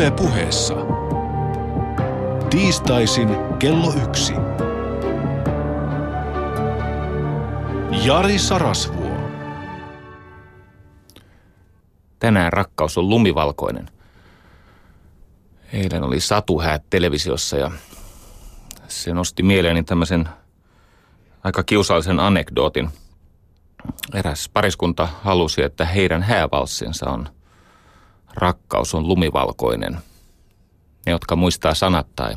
Yle puheessa. Tiistaisin kello yksi. Jari Sarasvuo. Tänään rakkaus on lumivalkoinen. Eilen oli satuhäät televisiossa ja se nosti mieleeni tämmöisen aika kiusallisen anekdootin. Eräs pariskunta halusi, että heidän häävalssinsa on rakkaus on lumivalkoinen. Ne, jotka muistaa sanat tai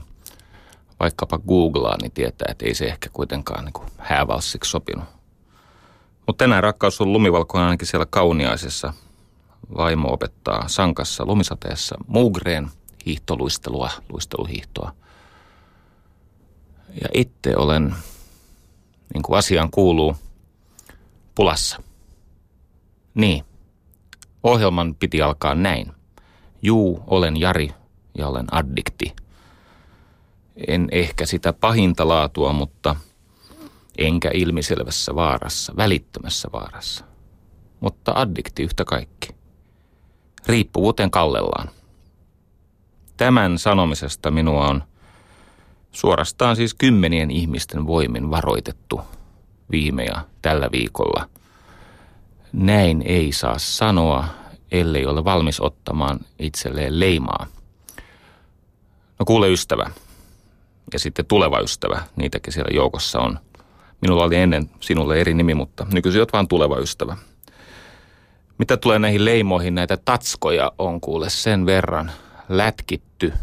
vaikkapa googlaa, niin tietää, että ei se ehkä kuitenkaan niin häävalssiksi sopinut. Mutta tänään rakkaus on lumivalkoinen ainakin siellä kauniaisessa. Vaimo opettaa sankassa lumisateessa Mugreen hiihtoluistelua, luisteluhiihtoa. Ja itse olen, niin kuin asiaan kuuluu, pulassa. Niin. Ohjelman piti alkaa näin. Juu, olen Jari ja olen addikti. En ehkä sitä pahinta laatua, mutta enkä ilmiselvässä vaarassa, välittömässä vaarassa. Mutta addikti yhtä kaikki. Riippuvuuteen kallellaan. Tämän sanomisesta minua on suorastaan siis kymmenien ihmisten voimin varoitettu viime ja tällä viikolla. Näin ei saa sanoa, ellei ole valmis ottamaan itselleen leimaa. No kuule ystävä, ja sitten tuleva ystävä, niitäkin siellä joukossa on. Minulla oli ennen sinulle eri nimi, mutta nykyisin olet vain tuleva ystävä. Mitä tulee näihin leimoihin, näitä tatskoja on kuule sen verran lätkitty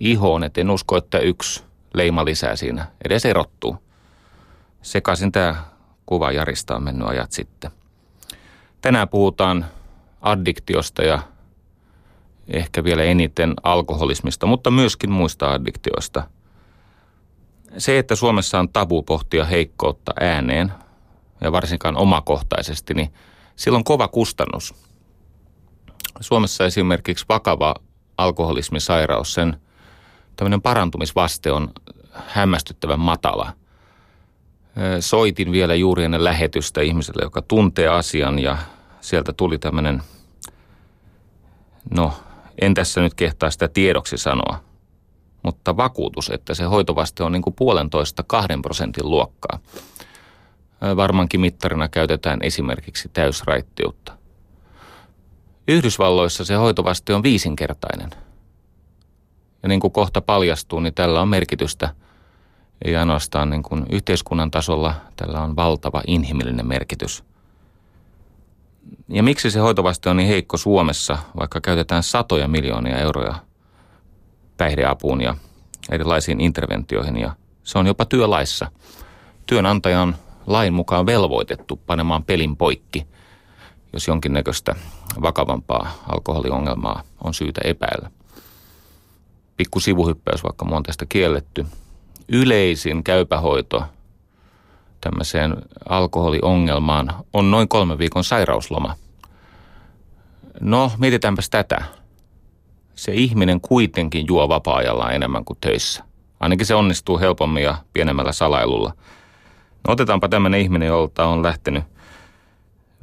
ihoon, että en usko, että yksi leima lisää siinä edes erottuu. Sekaisin tämä kuva Jarista on mennyt ajat sitten. Tänään puhutaan addiktiosta ja ehkä vielä eniten alkoholismista, mutta myöskin muista addiktioista. Se, että Suomessa on tabu pohtia heikkoutta ääneen ja varsinkaan omakohtaisesti, niin sillä on kova kustannus. Suomessa esimerkiksi vakava alkoholismisairaus, sen tämmöinen parantumisvaste on hämmästyttävän matala. Soitin vielä juuri ennen lähetystä ihmiselle, joka tuntee asian ja sieltä tuli tämmöinen, no en tässä nyt kehtaa sitä tiedoksi sanoa, mutta vakuutus, että se hoitovaste on niin kuin puolentoista kahden prosentin luokkaa. Varmaankin mittarina käytetään esimerkiksi täysraittiutta. Yhdysvalloissa se hoitovaste on viisinkertainen. Ja niin kuin kohta paljastuu, niin tällä on merkitystä ei ainoastaan niin kuin yhteiskunnan tasolla, tällä on valtava inhimillinen merkitys – ja miksi se hoitovaste on niin heikko Suomessa, vaikka käytetään satoja miljoonia euroja päihdeapuun ja erilaisiin interventioihin ja se on jopa työlaissa. Työnantaja on lain mukaan velvoitettu panemaan pelin poikki, jos jonkinnäköistä vakavampaa alkoholiongelmaa on syytä epäillä. Pikku sivuhyppäys, vaikka monta kielletty. Yleisin käypähoito tämmöiseen alkoholiongelmaan on noin kolme viikon sairausloma. No, mietitäänpäs tätä. Se ihminen kuitenkin juo vapaa-ajallaan enemmän kuin töissä. Ainakin se onnistuu helpommin ja pienemmällä salailulla. No, otetaanpa tämmöinen ihminen, jolta on lähtenyt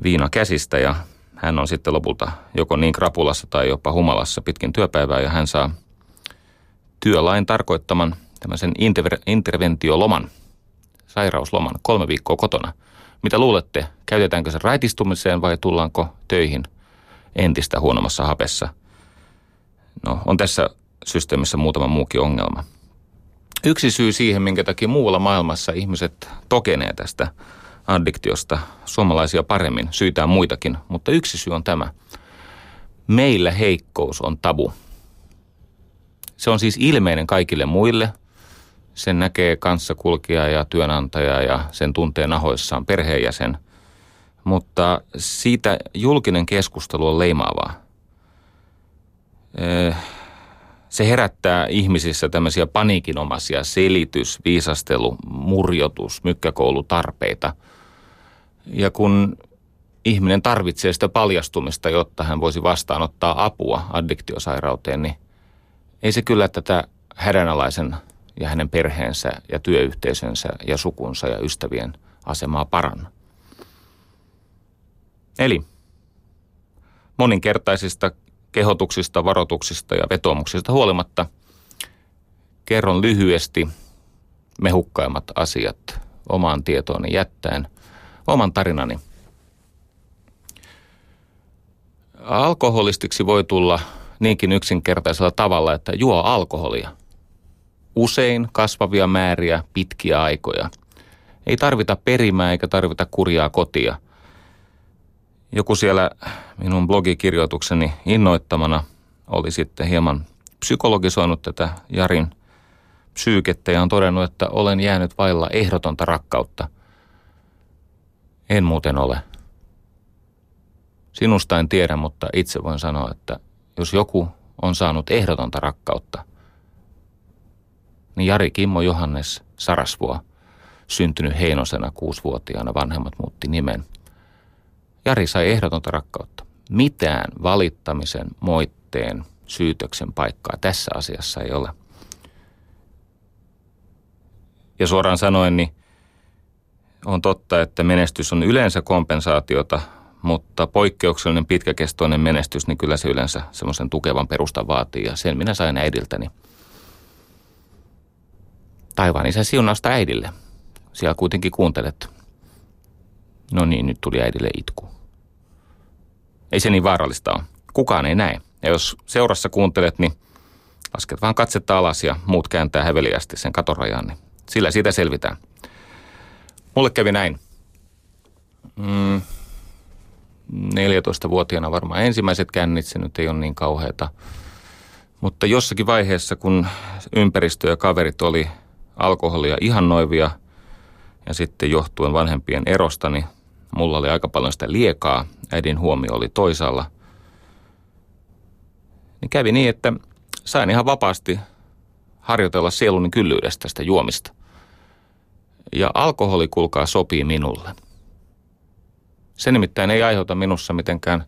viina käsistä ja hän on sitten lopulta joko niin krapulassa tai jopa humalassa pitkin työpäivää ja hän saa työlain tarkoittaman tämmöisen interver- interventioloman – sairausloman kolme viikkoa kotona. Mitä luulette, käytetäänkö se raitistumiseen vai tullaanko töihin entistä huonommassa hapessa? No, on tässä systeemissä muutama muukin ongelma. Yksi syy siihen, minkä takia muualla maailmassa ihmiset tokenee tästä addiktiosta suomalaisia paremmin, syytää muitakin, mutta yksi syy on tämä. Meillä heikkous on tabu. Se on siis ilmeinen kaikille muille – sen näkee kanssakulkija ja työnantaja ja sen tuntee nahoissaan perheenjäsen. Mutta siitä julkinen keskustelu on leimaavaa. Se herättää ihmisissä tämmöisiä paniikinomaisia selitys, viisastelu, murjotus, mykkäkoulutarpeita. Ja kun ihminen tarvitsee sitä paljastumista, jotta hän voisi vastaanottaa apua addiktiosairauteen, niin ei se kyllä tätä hädänalaisen ja hänen perheensä ja työyhteisönsä ja sukunsa ja ystävien asemaa paranna. Eli moninkertaisista kehotuksista, varoituksista ja vetoomuksista huolimatta kerron lyhyesti mehukkaimmat asiat omaan tietooni jättäen oman tarinani. Alkoholistiksi voi tulla niinkin yksinkertaisella tavalla, että juo alkoholia. Usein kasvavia määriä pitkiä aikoja. Ei tarvita perimää eikä tarvita kurjaa kotia. Joku siellä minun blogikirjoitukseni innoittamana oli sitten hieman psykologisoinut tätä Jarin psyykettä ja on todennut, että olen jäänyt vailla ehdotonta rakkautta. En muuten ole. Sinusta en tiedä, mutta itse voin sanoa, että jos joku on saanut ehdotonta rakkautta, niin Jari Kimmo Johannes Sarasvuo, syntynyt Heinosena kuusivuotiaana, vanhemmat muutti nimen. Jari sai ehdotonta rakkautta. Mitään valittamisen, moitteen, syytöksen paikkaa tässä asiassa ei ole. Ja suoraan sanoen, niin on totta, että menestys on yleensä kompensaatiota, mutta poikkeuksellinen pitkäkestoinen menestys, niin kyllä se yleensä semmoisen tukevan perustan vaatii. Ja sen minä sain äidiltäni. Taivaan isä siunausta äidille. Siellä kuitenkin kuuntelet. No niin, nyt tuli äidille itku. Ei se niin vaarallista ole. Kukaan ei näe. Ja jos seurassa kuuntelet, niin lasket vaan katsetta alas ja muut kääntää häveliästi sen katorajan, niin sillä siitä selvitään. Mulle kävi näin. Mm, 14-vuotiaana varmaan ensimmäiset kännit, se nyt ei ole niin kauheata. Mutta jossakin vaiheessa, kun ympäristö ja kaverit oli alkoholia ihannoivia ja sitten johtuen vanhempien erosta, niin mulla oli aika paljon sitä liekaa. Äidin huomio oli toisaalla. Niin kävi niin, että sain ihan vapaasti harjoitella sieluni kyllyydestä sitä juomista. Ja alkoholi, kulkaa sopii minulle. Se nimittäin ei aiheuta minussa mitenkään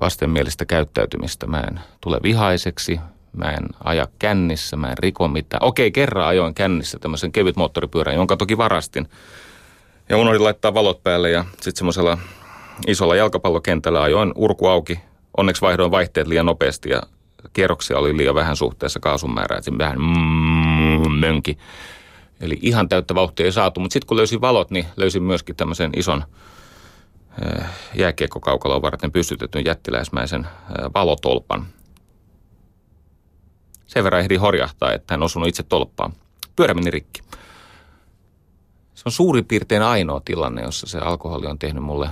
vastenmielistä käyttäytymistä. Mä en tule vihaiseksi, mä en aja kännissä, mä en riko mitään. Okei, kerran ajoin kännissä tämmöisen kevyt moottoripyörän, jonka toki varastin. Ja unohdin laittaa valot päälle ja sitten semmoisella isolla jalkapallokentällä ajoin urku auki. Onneksi vaihdoin vaihteet liian nopeasti ja kierroksia oli liian vähän suhteessa kaasun määrään. Että vähän mm, mönki. Eli ihan täyttä vauhtia ei saatu, mutta sitten kun löysin valot, niin löysin myöskin tämmöisen ison äh, jääkiekkokaukaloon varten pystytetyn jättiläismäisen äh, valotolpan. Sen verran ehdi horjahtaa, että hän osunut itse tolppaan. Pyörä meni rikki. Se on suurin piirtein ainoa tilanne, jossa se alkoholi on tehnyt mulle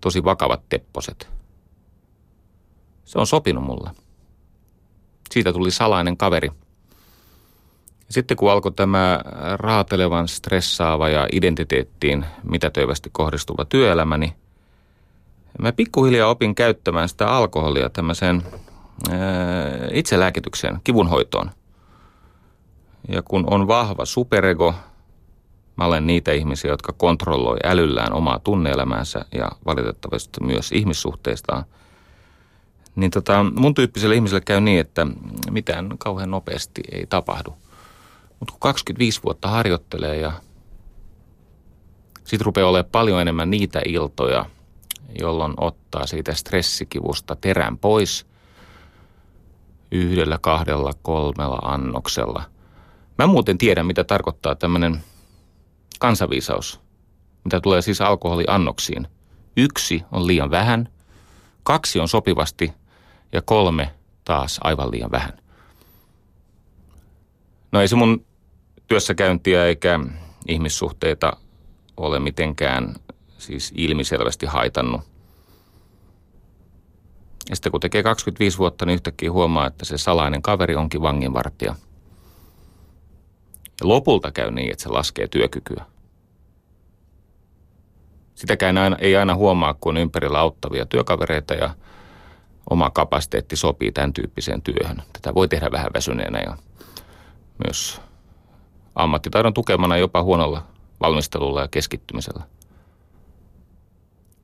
tosi vakavat tepposet. Se on sopinut mulle. Siitä tuli salainen kaveri – sitten kun alkoi tämä raatelevan, stressaava ja identiteettiin mitätöivästi kohdistuva työelämä, niin mä pikkuhiljaa opin käyttämään sitä alkoholia tämmöiseen itselääkitykseen, kivunhoitoon. Ja kun on vahva superego, mä olen niitä ihmisiä, jotka kontrolloi älyllään omaa tunneelämäänsä ja valitettavasti myös ihmissuhteistaan, niin tota, mun tyyppiselle ihmiselle käy niin, että mitään kauhean nopeasti ei tapahdu. Mutta kun 25 vuotta harjoittelee ja sitten rupeaa olemaan paljon enemmän niitä iltoja, jolloin ottaa siitä stressikivusta terän pois yhdellä, kahdella, kolmella annoksella. Mä muuten tiedän, mitä tarkoittaa tämmöinen kansaviisaus, mitä tulee siis alkoholiannoksiin. Yksi on liian vähän, kaksi on sopivasti ja kolme taas aivan liian vähän. No ei se mun työssäkäyntiä eikä ihmissuhteita ole mitenkään siis ilmiselvästi haitannut. Ja sitten kun tekee 25 vuotta, niin yhtäkkiä huomaa, että se salainen kaveri onkin vanginvartija. Ja lopulta käy niin, että se laskee työkykyä. Sitäkään aina, ei aina huomaa, kun on ympärillä auttavia työkavereita ja oma kapasiteetti sopii tämän tyyppiseen työhön. Tätä voi tehdä vähän väsyneenä ja myös ammattitaidon tukemana jopa huonolla valmistelulla ja keskittymisellä.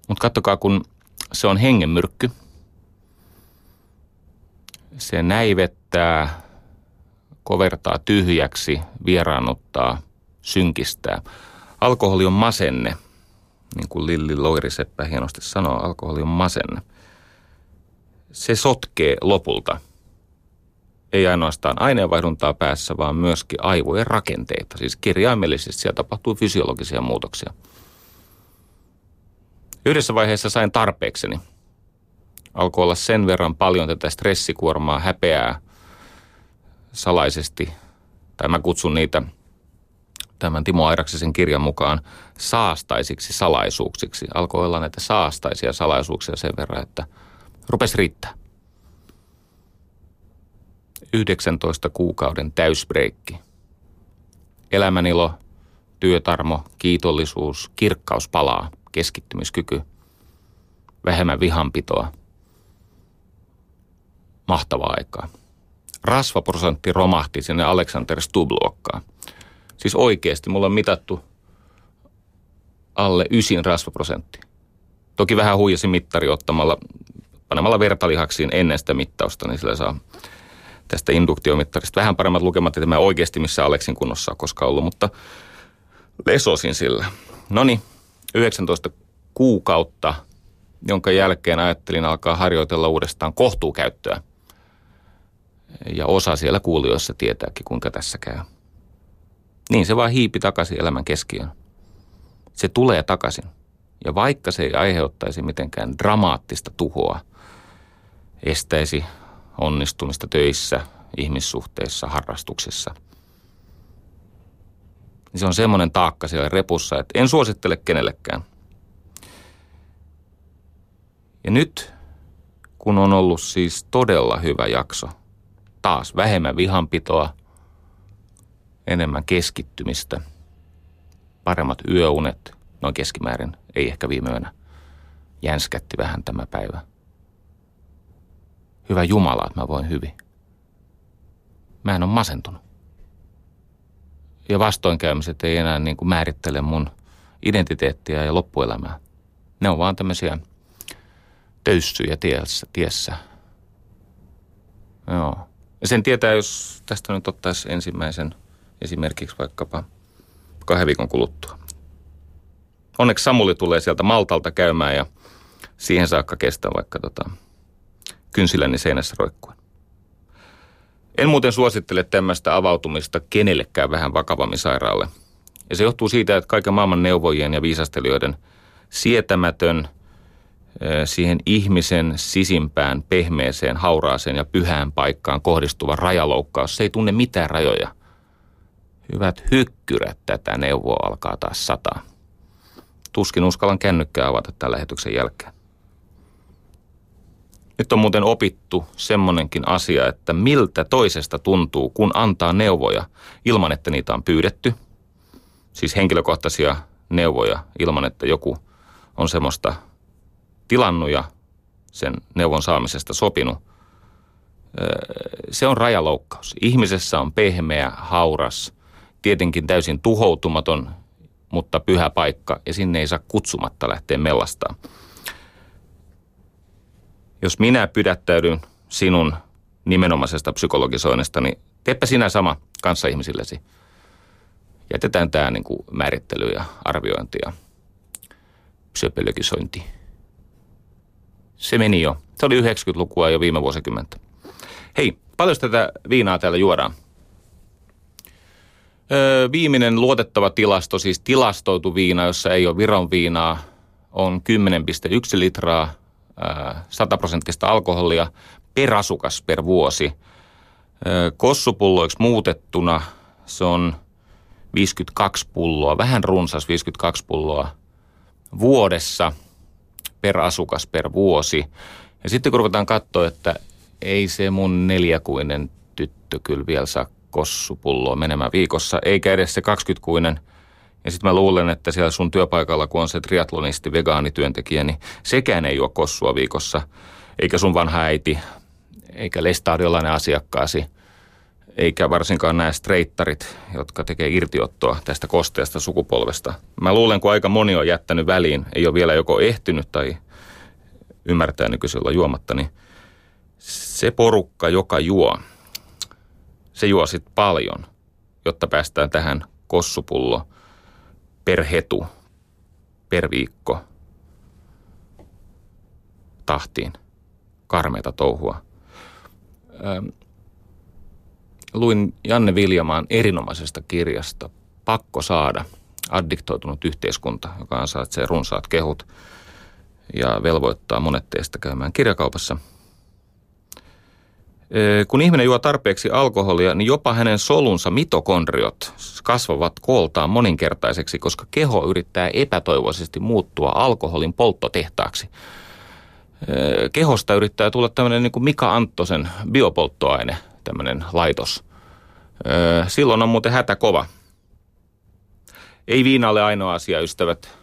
Mutta kattokaa, kun se on hengenmyrkky, se näivettää, kovertaa tyhjäksi, vieraannuttaa, synkistää. Alkoholi on masenne, niin kuin Lilli Loiriseppä hienosti sanoo, alkoholi on masenne. se sotkee lopulta ei ainoastaan aineenvaihduntaa päässä, vaan myöskin aivojen rakenteita. Siis kirjaimellisesti siellä tapahtuu fysiologisia muutoksia. Yhdessä vaiheessa sain tarpeekseni. Alkoi olla sen verran paljon tätä stressikuormaa, häpeää salaisesti, tai mä kutsun niitä tämän Timo Airaksisen kirjan mukaan saastaisiksi salaisuuksiksi. Alkoi olla näitä saastaisia salaisuuksia sen verran, että rupesi riittää. 19 kuukauden täysbreikki. Elämänilo, työtarmo, kiitollisuus, kirkkaus palaa, keskittymiskyky, vähemmän vihanpitoa. Mahtavaa aikaa. Rasvaprosentti romahti sinne Alexander Stubb-luokkaan. Siis oikeasti mulla on mitattu alle ysin rasvaprosentti. Toki vähän huijasi mittari ottamalla, panemalla vertalihaksiin ennen sitä mittausta, niin sillä saa tästä induktiomittarista vähän paremmat lukemat, että mä oikeasti missä Aleksin kunnossa koskaan ollut, mutta lesosin sillä. No niin, 19 kuukautta, jonka jälkeen ajattelin alkaa harjoitella uudestaan kohtuukäyttöä. Ja osa siellä kuulijoissa tietääkin, kuinka tässä käy. Niin se vaan hiipi takaisin elämän keskiöön. Se tulee takaisin. Ja vaikka se ei aiheuttaisi mitenkään dramaattista tuhoa, estäisi onnistumista töissä, ihmissuhteissa, harrastuksissa. Se on semmoinen taakka siellä repussa, että en suosittele kenellekään. Ja nyt, kun on ollut siis todella hyvä jakso, taas vähemmän vihanpitoa, enemmän keskittymistä, paremmat yöunet, noin keskimäärin, ei ehkä viime yönä, jänskätti vähän tämä päivä – Hyvä Jumala, että mä voin hyvin. Mä en ole masentunut. Ja vastoinkäymiset ei enää niin kuin määrittele mun identiteettiä ja loppuelämää. Ne on vaan tämmöisiä töyssyjä tiessä. tiessä. Joo. Ja sen tietää, jos tästä nyt ottaisi ensimmäisen esimerkiksi vaikkapa kahden viikon kuluttua. Onneksi Samuli tulee sieltä Maltalta käymään ja siihen saakka kestää vaikka tota, kynsiläni seinässä roikkuen. En muuten suosittele tämmöistä avautumista kenellekään vähän vakavammin sairaalle. Ja se johtuu siitä, että kaiken maailman neuvojien ja viisastelijoiden sietämätön siihen ihmisen sisimpään, pehmeeseen, hauraaseen ja pyhään paikkaan kohdistuva rajaloukkaus, se ei tunne mitään rajoja. Hyvät hykkyrät tätä neuvoa alkaa taas sataa. Tuskin uskallan kännykkää avata tällä lähetyksen jälkeen. Nyt on muuten opittu semmonenkin asia, että miltä toisesta tuntuu, kun antaa neuvoja ilman, että niitä on pyydetty. Siis henkilökohtaisia neuvoja ilman, että joku on semmoista tilannut ja sen neuvon saamisesta sopinut. Se on rajaloukkaus. Ihmisessä on pehmeä, hauras, tietenkin täysin tuhoutumaton, mutta pyhä paikka ja sinne ei saa kutsumatta lähteä mellastaan jos minä pidättäydyn sinun nimenomaisesta psykologisoinnista, niin teepä sinä sama ihmisillesi. Jätetään tämä niin kuin määrittely ja arviointi ja psykologisointi. Se meni jo. Se oli 90-lukua jo viime vuosikymmentä. Hei, paljon tätä viinaa täällä juodaan? Öö, viimeinen luotettava tilasto, siis tilastoitu viina, jossa ei ole Viron viinaa, on 10,1 litraa 100 prosenttista alkoholia per asukas per vuosi. Kossupulloiksi muutettuna se on 52 pulloa, vähän runsas 52 pulloa vuodessa per asukas per vuosi. Ja sitten kun ruvetaan katsoa, että ei se mun neljäkuinen tyttö kyllä vielä saa kossupulloa menemään viikossa, eikä edes se 20-kuinen – ja sitten mä luulen, että siellä sun työpaikalla, kun on se triatlonisti, vegaanityöntekijä, niin sekään ei juo kossua viikossa. Eikä sun vanha äiti, eikä lestadiolainen asiakkaasi, eikä varsinkaan nämä streittarit, jotka tekee irtiottoa tästä kosteasta sukupolvesta. Mä luulen, kun aika moni on jättänyt väliin, ei ole vielä joko ehtinyt tai ymmärtää nykyisellä juomatta, niin se porukka, joka juo, se juo sitten paljon, jotta päästään tähän kossupullo – per hetu, per viikko tahtiin. karmeita touhua. Luin Janne Viljamaan erinomaisesta kirjasta Pakko saada, addiktoitunut yhteiskunta, joka ansaitsee runsaat kehut ja velvoittaa monet teistä käymään kirjakaupassa – kun ihminen juo tarpeeksi alkoholia, niin jopa hänen solunsa mitokondriot kasvavat kooltaan moninkertaiseksi, koska keho yrittää epätoivoisesti muuttua alkoholin polttotehtaaksi. Kehosta yrittää tulla tämmöinen niin kuin Mika Anttosen biopolttoaine, tämmöinen laitos. Silloin on muuten hätä kova. Ei viina ole ainoa asia, ystävät.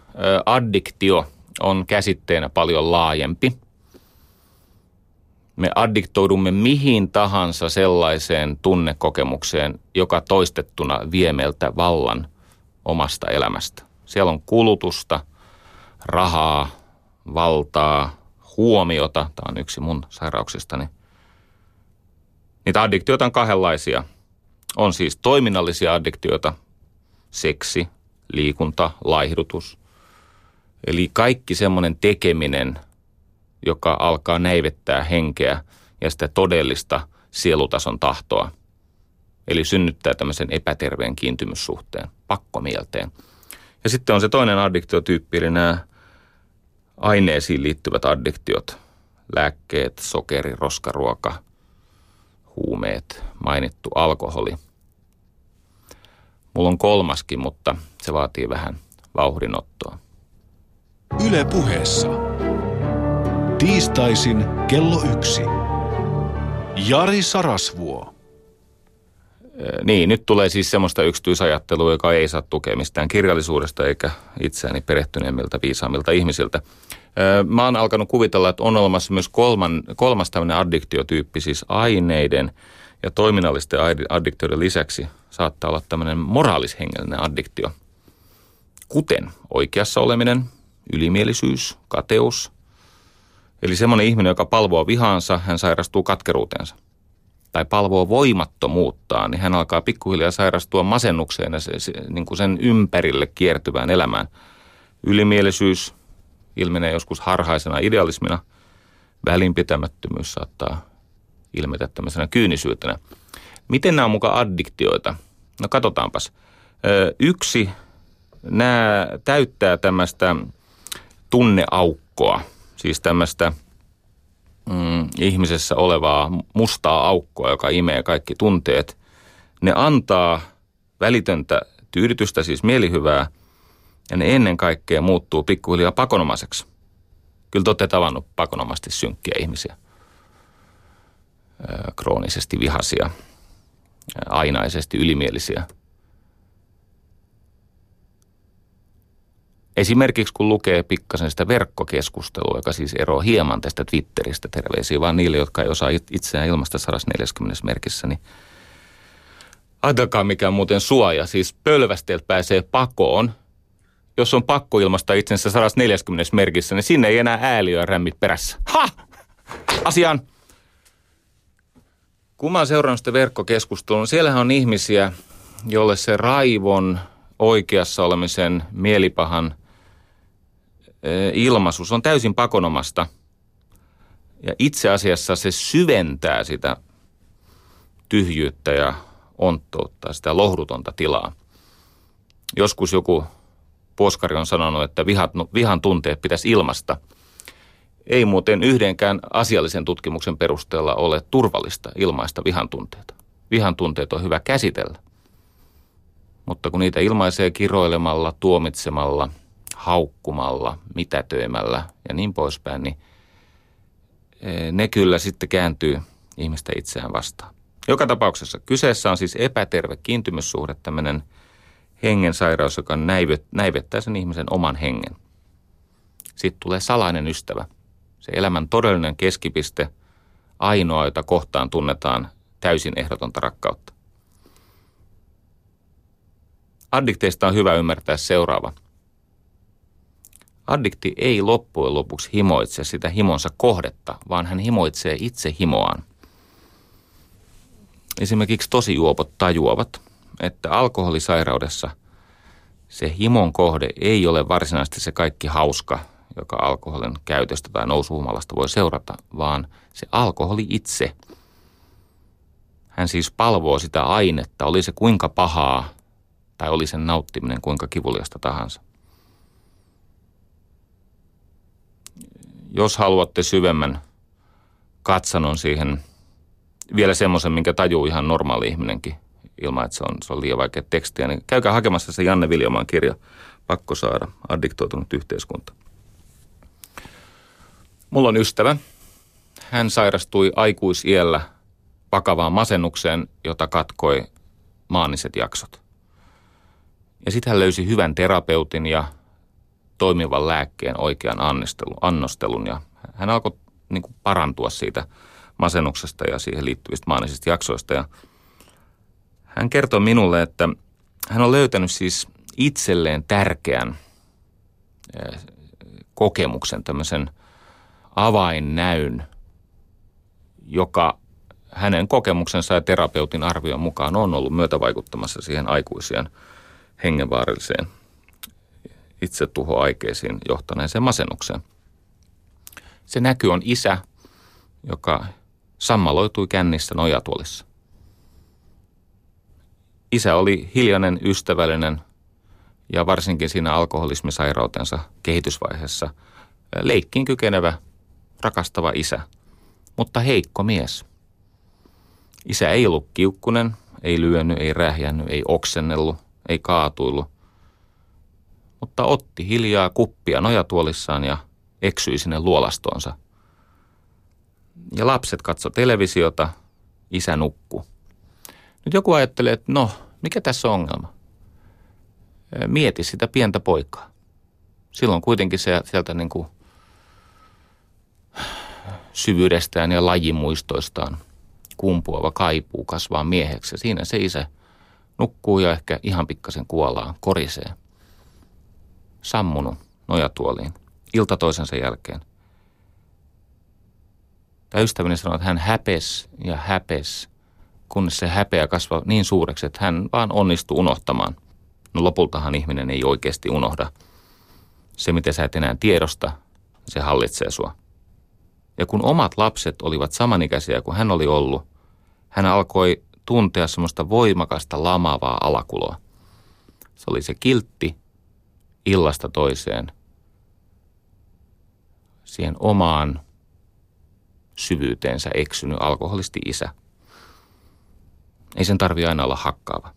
Addiktio on käsitteenä paljon laajempi – me addiktoidumme mihin tahansa sellaiseen tunnekokemukseen, joka toistettuna vie meiltä vallan omasta elämästä. Siellä on kulutusta, rahaa, valtaa, huomiota. Tämä on yksi mun sairauksistani. Niitä addiktioita on kahdenlaisia. On siis toiminnallisia addiktioita, seksi, liikunta, laihdutus. Eli kaikki semmoinen tekeminen, joka alkaa näivettää henkeä ja sitä todellista sielutason tahtoa. Eli synnyttää tämmöisen epäterveen kiintymyssuhteen, pakkomielteen. Ja sitten on se toinen addiktiotyyppi, eli nämä aineisiin liittyvät addiktiot. Lääkkeet, sokeri, roskaruoka, huumeet, mainittu alkoholi. Mulla on kolmaskin, mutta se vaatii vähän vauhdinottoa. Yle puheessa. Tiistaisin kello yksi. Jari Sarasvuo. Niin, nyt tulee siis semmoista yksityisajattelua, joka ei saa tukea mistään kirjallisuudesta eikä itseäni perehtyneemmiltä viisaamilta ihmisiltä. Mä oon alkanut kuvitella, että on olemassa myös kolman, kolmas tämmöinen addiktiotyyppi, siis aineiden ja toiminnallisten addiktioiden lisäksi saattaa olla tämmöinen moraalishengellinen addiktio. Kuten oikeassa oleminen, ylimielisyys, kateus, Eli semmoinen ihminen, joka palvoo vihaansa, hän sairastuu katkeruuteensa. Tai palvoo voimattomuuttaan, niin hän alkaa pikkuhiljaa sairastua masennukseen ja se, se, niin kuin sen ympärille kiertyvään elämään. Ylimielisyys ilmenee joskus harhaisena idealismina. Välinpitämättömyys saattaa ilmetä tämmöisenä kyynisyytenä. Miten nämä on mukaan addiktioita? No katsotaanpas. Yksi, nämä täyttää tämmöistä tunneaukkoa – siis tämmöistä mm, ihmisessä olevaa mustaa aukkoa, joka imee kaikki tunteet. Ne antaa välitöntä tyydytystä, siis mielihyvää, ja ne ennen kaikkea muuttuu pikkuhiljaa pakonomaiseksi. Kyllä te olette tavannut pakonomasti synkkiä ihmisiä, kroonisesti vihasia, ainaisesti ylimielisiä – Esimerkiksi kun lukee pikkasen sitä verkkokeskustelua, joka siis eroaa hieman tästä Twitteristä, terveisiä vaan niille, jotka ei osaa itseään ilmasta 140 merkissä, niin ajatelkaa mikä muuten suoja. Siis pölvästeeltä pääsee pakoon. Jos on pakko ilmasta itsensä 140 merkissä, niin sinne ei enää ääliö rämmit perässä. Ha! Asiaan! Kun mä oon seurannut sitä verkkokeskustelua, niin siellähän on ihmisiä, jolle se raivon, oikeassa olemisen, mielipahan – ilmaisu, se on täysin pakonomasta. Ja itse asiassa se syventää sitä tyhjyyttä ja onttoutta, sitä lohdutonta tilaa. Joskus joku poskari on sanonut, että vihat, vihan tunteet pitäisi ilmasta. Ei muuten yhdenkään asiallisen tutkimuksen perusteella ole turvallista ilmaista vihan tunteita. Vihan tunteet on hyvä käsitellä. Mutta kun niitä ilmaisee kiroilemalla, tuomitsemalla – haukkumalla, mitätöimällä ja niin poispäin, niin e, ne kyllä sitten kääntyy ihmistä itseään vastaan. Joka tapauksessa kyseessä on siis epäterve kiintymyssuhde, tämmöinen hengensairaus, joka näivettää sen ihmisen oman hengen. Sitten tulee salainen ystävä, se elämän todellinen keskipiste, ainoa, jota kohtaan tunnetaan täysin ehdotonta rakkautta. Addikteista on hyvä ymmärtää seuraava – Addikti ei loppujen lopuksi himoitse sitä himonsa kohdetta, vaan hän himoitsee itse himoaan. Esimerkiksi tosijuopot tajuavat, että alkoholisairaudessa se himon kohde ei ole varsinaisesti se kaikki hauska joka alkoholin käytöstä tai nousuhumalasta voi seurata, vaan se alkoholi itse. Hän siis palvoo sitä ainetta, oli se kuinka pahaa tai oli sen nauttiminen kuinka kivuliasta tahansa. Jos haluatte syvemmän katsanon siihen, vielä semmoisen, minkä tajuu ihan normaali ihminenkin, ilman että se on, se on liian vaikea tekstiä, niin käykää hakemassa se Janne Viljomaan kirja, Pakko saada, addiktoitunut yhteiskunta. Mulla on ystävä. Hän sairastui aikuisiellä vakavaan masennukseen, jota katkoi maaniset jaksot. Ja sitten hän löysi hyvän terapeutin ja toimivan lääkkeen oikean annostelun. ja hän alkoi niin kuin parantua siitä masennuksesta ja siihen liittyvistä maanisista jaksoista. Ja hän kertoi minulle, että hän on löytänyt siis itselleen tärkeän eh, kokemuksen, tämmöisen avainnäyn, joka hänen kokemuksensa ja terapeutin arvion mukaan on ollut myötävaikuttamassa siihen aikuisien hengenvaaralliseen itsetuhoaikeisiin johtaneeseen masennukseen. Se näky on isä, joka sammaloitui kännissä nojatuolissa. Isä oli hiljainen, ystävällinen ja varsinkin siinä alkoholismisairautensa kehitysvaiheessa leikkiin kykenevä, rakastava isä, mutta heikko mies. Isä ei ollut kiukkunen, ei lyönyt, ei rähjännyt, ei oksennellut, ei kaatuillut, mutta otti hiljaa kuppia nojatuolissaan ja eksyi sinne luolastoonsa. Ja lapset katso televisiota, isä nukku. Nyt joku ajattelee, että no, mikä tässä on ongelma? Mieti sitä pientä poikaa. Silloin kuitenkin se, sieltä niin kuin syvyydestään ja lajimuistoistaan kumpuava kaipuu kasvaa mieheksi. Siinä se isä nukkuu ja ehkä ihan pikkasen kuollaan, korisee. Sammunut nojatuoliin, ilta toisensa jälkeen. Tämä ystäväni sanoi, että hän häpes ja häpes, kunnes se häpeä kasvaa niin suureksi, että hän vaan onnistuu unohtamaan. No lopultahan ihminen ei oikeasti unohda. Se, mitä sä et enää tiedosta, se hallitsee sua. Ja kun omat lapset olivat samanikäisiä kuin hän oli ollut, hän alkoi tuntea semmoista voimakasta lamaavaa alakuloa. Se oli se kiltti illasta toiseen siihen omaan syvyyteensä eksynyt alkoholisti isä. Ei sen tarvi aina olla hakkaava.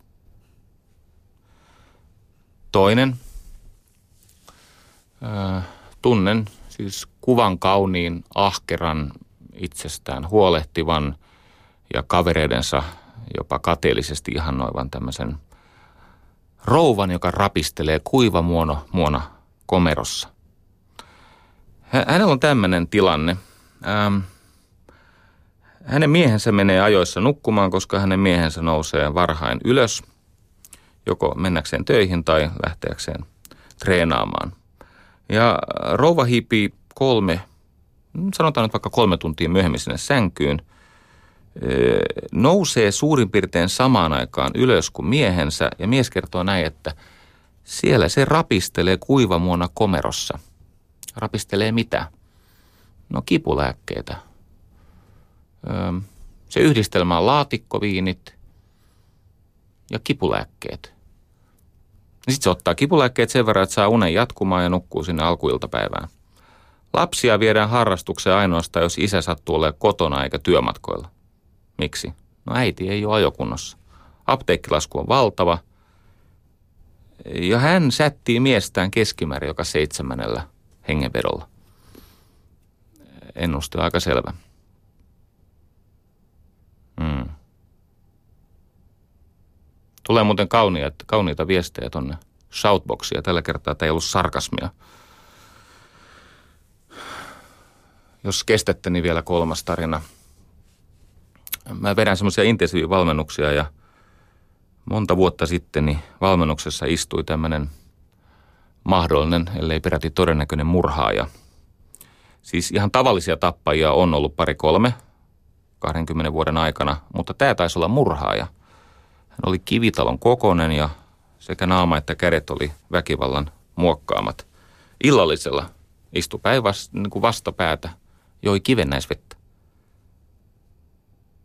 Toinen. Äh, tunnen siis kuvan kauniin, ahkeran, itsestään huolehtivan ja kavereidensa jopa kateellisesti ihannoivan tämmöisen rouvan, joka rapistelee kuiva muono, muona komerossa. Hänellä on tämmöinen tilanne. Ähm, hänen miehensä menee ajoissa nukkumaan, koska hänen miehensä nousee varhain ylös, joko mennäkseen töihin tai lähteäkseen treenaamaan. Ja rouva hiipii kolme, sanotaan nyt vaikka kolme tuntia myöhemmin sinne sänkyyn, nousee suurin piirtein samaan aikaan ylös kuin miehensä ja mies kertoo näin, että siellä se rapistelee kuivamuona komerossa. Rapistelee mitä? No kipulääkkeitä. Se yhdistelmä on laatikkoviinit ja kipulääkkeet. Sitten se ottaa kipulääkkeet sen verran, että saa unen jatkumaan ja nukkuu sinne alkuiltapäivään. Lapsia viedään harrastukseen ainoastaan, jos isä sattuu olemaan kotona eikä työmatkoilla. Miksi? No äiti ei ole ajokunnossa. Apteekkilasku on valtava. Ja hän sättii miestään keskimäärin joka seitsemänellä hengenvedolla. Ennuste on aika selvä. Hmm. Tulee muuten kauniita, kauniita viestejä tonne shoutboxia. Tällä kertaa tämä ei ollut sarkasmia. Jos kestätte, niin vielä kolmas tarina. Mä vedän semmoisia intensiivivalmennuksia ja monta vuotta sitten niin valmennuksessa istui tämmöinen mahdollinen, ellei peräti todennäköinen murhaaja. Siis ihan tavallisia tappajia on ollut pari kolme 20 vuoden aikana, mutta tämä taisi olla murhaaja. Hän oli kivitalon kokonen ja sekä naama että kädet oli väkivallan muokkaamat. Illallisella istui päinvast, niin kuin vastapäätä, joi kivennäisvettä.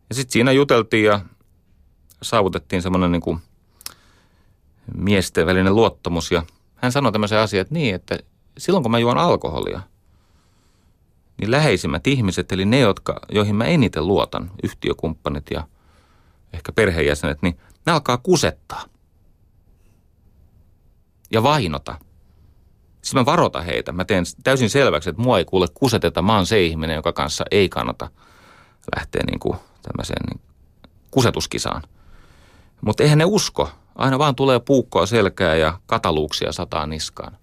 Ja sitten siinä juteltiin ja saavutettiin semmoinen niin kuin miesten välinen luottamus ja hän sanoi tämmöisen asian, että niin, että silloin kun mä juon alkoholia, niin läheisimmät ihmiset, eli ne, jotka, joihin mä eniten luotan, yhtiökumppanit ja ehkä perheenjäsenet, niin ne alkaa kusettaa ja vainota. Siis mä varoitan heitä. Mä teen täysin selväksi, että mua ei kuule kuseteta. Mä oon se ihminen, joka kanssa ei kannata lähteä niin kuin tämmöiseen niin kusetuskisaan. Mutta eihän ne usko. Aina vaan tulee puukkoa selkää ja kataluuksia sataa niskaan.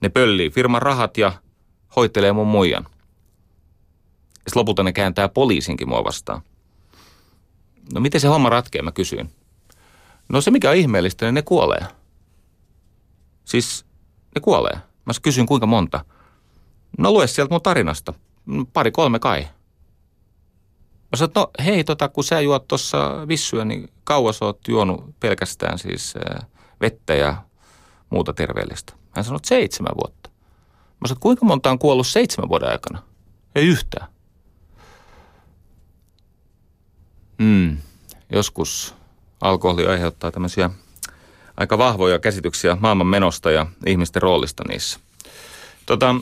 Ne pöllii firman rahat ja hoitelee mun muijan. Ja lopulta ne kääntää poliisinkin mua vastaan. No miten se homma ratkee, mä kysyin. No se mikä on ihmeellistä, niin ne kuolee. Siis ne kuolee. Mä kysyin kuinka monta. No lue sieltä mun tarinasta. Pari kolme kai. Mä sanoin, no hei, tota, kun sä juot tuossa vissyä, niin kauas oot juonut pelkästään siis vettä ja muuta terveellistä. Hän sanoi, että seitsemän vuotta. Mä sanoin, kuinka monta on kuollut seitsemän vuoden aikana? Ei yhtään. Mm, joskus alkoholi aiheuttaa tämmöisiä aika vahvoja käsityksiä maailman menosta ja ihmisten roolista niissä. Tota,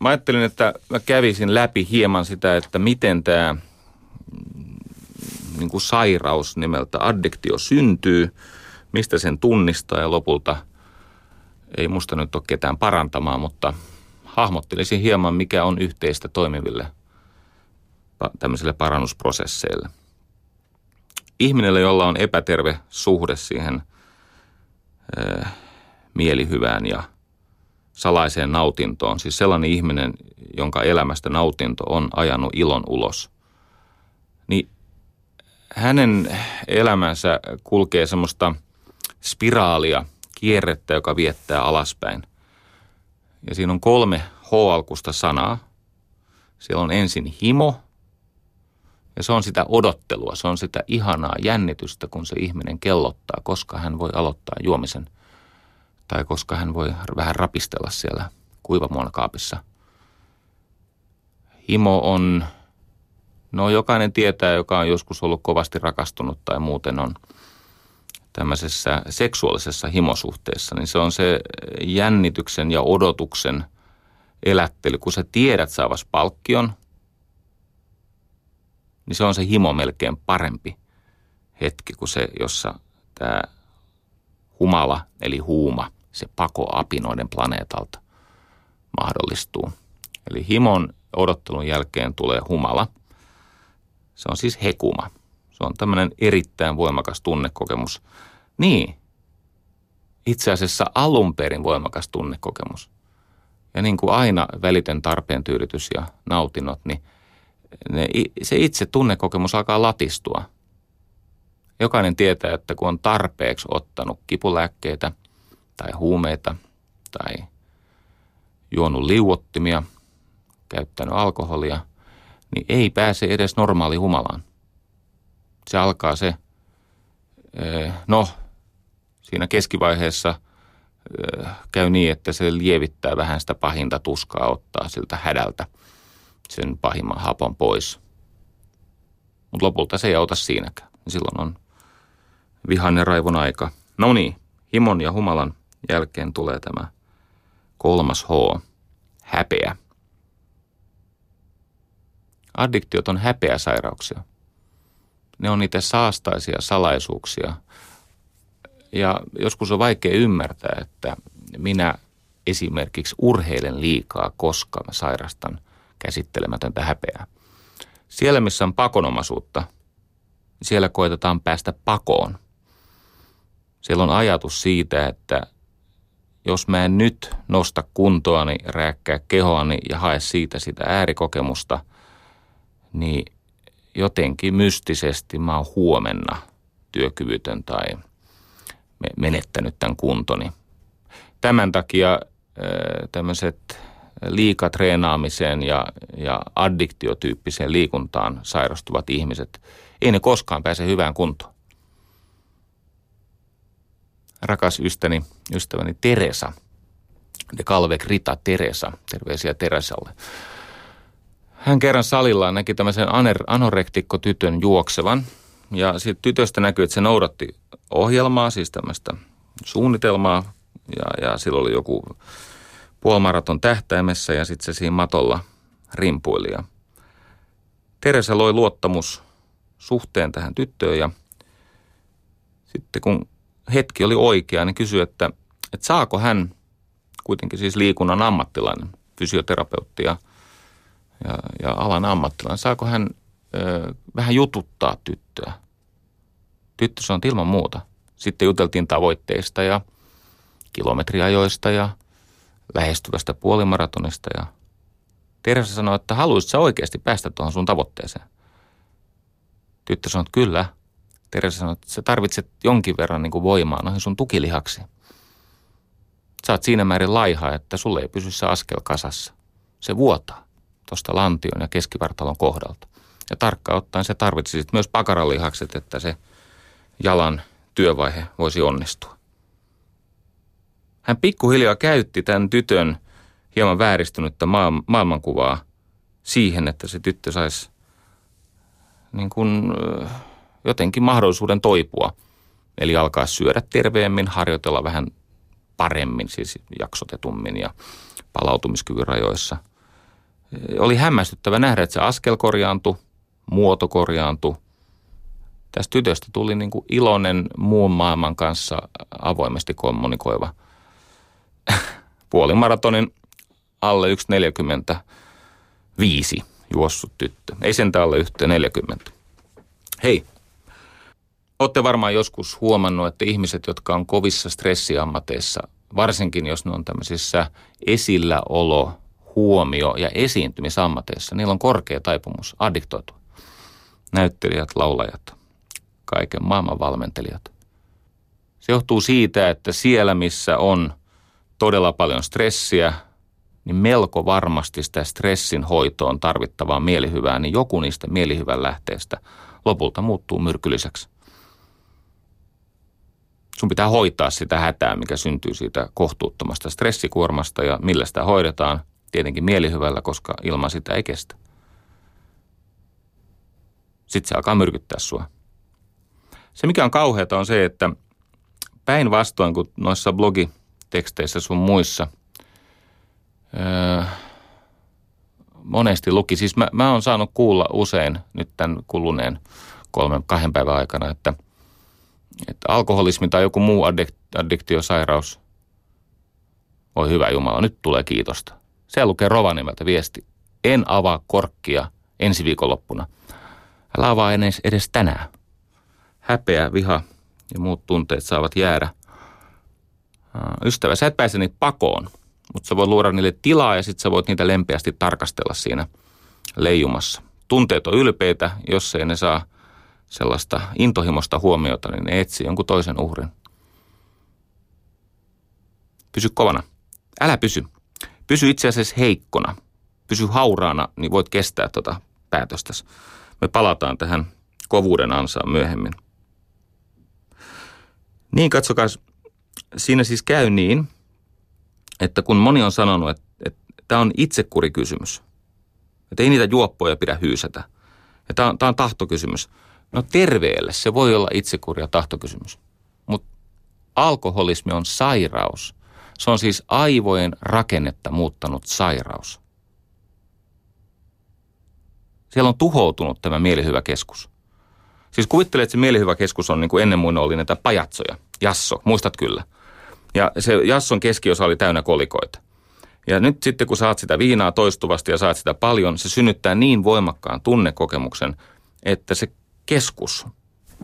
mä ajattelin, että mä kävisin läpi hieman sitä, että miten tämä mm, niin kuin sairaus nimeltä addiktio syntyy, mistä sen tunnistaa ja lopulta ei musta nyt ole ketään parantamaan, mutta hahmottelisin hieman, mikä on yhteistä toimiville tämmöisille parannusprosesseille. Ihminen, jolla on epäterve suhde siihen – mielihyvään ja salaiseen nautintoon. Siis sellainen ihminen, jonka elämästä nautinto on ajanut ilon ulos. Niin hänen elämänsä kulkee semmoista spiraalia, kierrettä, joka viettää alaspäin. Ja siinä on kolme H-alkusta sanaa. Siellä on ensin himo, ja se on sitä odottelua, se on sitä ihanaa jännitystä, kun se ihminen kellottaa, koska hän voi aloittaa juomisen tai koska hän voi vähän rapistella siellä kuivamuonakaapissa. Himo on, no jokainen tietää, joka on joskus ollut kovasti rakastunut tai muuten on tämmöisessä seksuaalisessa himosuhteessa, niin se on se jännityksen ja odotuksen elättely, kun sä tiedät saavas palkkion – niin se on se himo melkein parempi hetki kuin se, jossa tämä humala eli huuma, se pako apinoiden planeetalta mahdollistuu. Eli himon odottelun jälkeen tulee humala. Se on siis hekuma. Se on tämmöinen erittäin voimakas tunnekokemus. Niin, itse asiassa alun perin voimakas tunnekokemus. Ja niin kuin aina välitön tarpeen tyydytys ja nautinnot, niin – ne, se itse tunnekokemus alkaa latistua. Jokainen tietää, että kun on tarpeeksi ottanut kipulääkkeitä tai huumeita tai juonut liuottimia, käyttänyt alkoholia, niin ei pääse edes normaali humalaan. Se alkaa se, no siinä keskivaiheessa käy niin, että se lievittää vähän sitä pahinta tuskaa, ottaa siltä hädältä – sen pahimman hapon pois. Mutta lopulta se ei auta siinäkään. Silloin on vihan ja raivon aika. No niin, himon ja humalan jälkeen tulee tämä kolmas H, häpeä. Addiktiot on häpeäsairauksia. Ne on niitä saastaisia salaisuuksia. Ja joskus on vaikea ymmärtää, että minä esimerkiksi urheilen liikaa, koska mä sairastan käsittelemätöntä häpeää. Siellä, missä on pakonomaisuutta, siellä koitetaan päästä pakoon. Siellä on ajatus siitä, että jos mä en nyt nosta kuntoani, rääkkää kehoani ja hae siitä sitä äärikokemusta, niin jotenkin mystisesti mä oon huomenna työkyvytön tai menettänyt tämän kuntoni. Tämän takia tämmöiset liikatreenaamiseen ja, ja addiktiotyyppiseen liikuntaan sairastuvat ihmiset, ei ne koskaan pääse hyvään kuntoon. Rakas ystäni, ystäväni Teresa de Calve Rita Teresa. Terveisiä Teresalle. Hän kerran salillaan näki tämmöisen anorektikko tytön juoksevan. Ja siitä tytöstä näkyy, että se noudatti ohjelmaa, siis tämmöistä suunnitelmaa. Ja, ja sillä oli joku puolmaraton tähtäimessä ja sitten se siinä matolla rimpuili. Ja Teresa loi luottamus suhteen tähän tyttöön ja sitten kun hetki oli oikea, niin kysyi, että, että saako hän, kuitenkin siis liikunnan ammattilainen, fysioterapeutti ja, ja, ja alan ammattilainen, saako hän ö, vähän jututtaa tyttöä? Tyttö sanoi ilman muuta. Sitten juteltiin tavoitteista ja kilometriajoista ja lähestyvästä puolimaratonista ja Teresa sanoi, että haluaisit sä oikeasti päästä tuohon sun tavoitteeseen. Tyttö sanoi, että kyllä. Teresa sanoi, että sä tarvitset jonkin verran niin kuin voimaa noihin sun tukilihaksi. Sä oot siinä määrin laiha, että sulle ei pysy se askel kasassa. Se vuotaa tuosta lantion ja keskivartalon kohdalta. Ja tarkkaan ottaen se tarvitsisit myös pakaralihakset, että se jalan työvaihe voisi onnistua. Hän pikkuhiljaa käytti tämän tytön hieman vääristynyttä maailmankuvaa siihen, että se tyttö saisi niin kuin, jotenkin mahdollisuuden toipua. Eli alkaa syödä terveemmin, harjoitella vähän paremmin, siis jaksotetummin ja palautumiskyvyn rajoissa. Oli hämmästyttävä nähdä, että se askel korjaantui, muoto korjaantui. Tästä tytöstä tuli niin kuin iloinen muun maailman kanssa avoimesti kommunikoiva puolimaratonin alle 1,45 juossut tyttö. Ei sentään alle 1,40. Hei, olette varmaan joskus huomannut, että ihmiset, jotka on kovissa stressiammateissa, varsinkin jos ne on tämmöisissä esilläolo, huomio- ja esiintymisammateissa, niillä on korkea taipumus addiktoitua. Näyttelijät, laulajat, kaiken maailman valmentelijat. Se johtuu siitä, että siellä, missä on todella paljon stressiä, niin melko varmasti sitä stressin hoitoon tarvittavaa mielihyvää, niin joku niistä mielihyvän lähteestä lopulta muuttuu myrkylliseksi. Sun pitää hoitaa sitä hätää, mikä syntyy siitä kohtuuttomasta stressikuormasta ja millä sitä hoidetaan. Tietenkin mielihyvällä, koska ilman sitä ei kestä. Sitten se alkaa myrkyttää sua. Se, mikä on kauheata, on se, että päinvastoin kuin noissa blogiteksteissä sun muissa – öö, monesti luki. Siis mä, mä oon saanut kuulla usein nyt tämän kuluneen kolmen, kahden päivän aikana, että, että alkoholismi tai joku muu addiktiosairaus, voi hyvä Jumala, nyt tulee kiitosta. Se lukee Rovaniemeltä viesti. En avaa korkkia ensi viikonloppuna. Älä avaa edes, edes tänään. Häpeä, viha ja muut tunteet saavat jäädä. Ystävä, sä et pääse niitä pakoon mutta sä voit luoda niille tilaa ja sitten sä voit niitä lempeästi tarkastella siinä leijumassa. Tunteet on ylpeitä, jos ei ne saa sellaista intohimosta huomiota, niin ne etsii jonkun toisen uhrin. Pysy kovana. Älä pysy. Pysy itse asiassa heikkona. Pysy hauraana, niin voit kestää tuota päätöstä. Me palataan tähän kovuuden ansaan myöhemmin. Niin katsokaa, siinä siis käy niin, että kun moni on sanonut, että, että tämä on itsekurikysymys, että ei niitä juoppoja pidä hyysätä, ja tämä on, tämä on tahtokysymys. No terveelle se voi olla itsekuri ja tahtokysymys, mutta alkoholismi on sairaus. Se on siis aivojen rakennetta muuttanut sairaus. Siellä on tuhoutunut tämä mielihyväkeskus. Siis kuvittele, että se mielihyväkeskus on niin kuin ennen muinoin oli näitä pajatsoja. Jasso, muistat kyllä – ja se jasson keskiosa oli täynnä kolikoita. Ja nyt sitten kun saat sitä viinaa toistuvasti ja saat sitä paljon, se synnyttää niin voimakkaan tunnekokemuksen, että se keskus,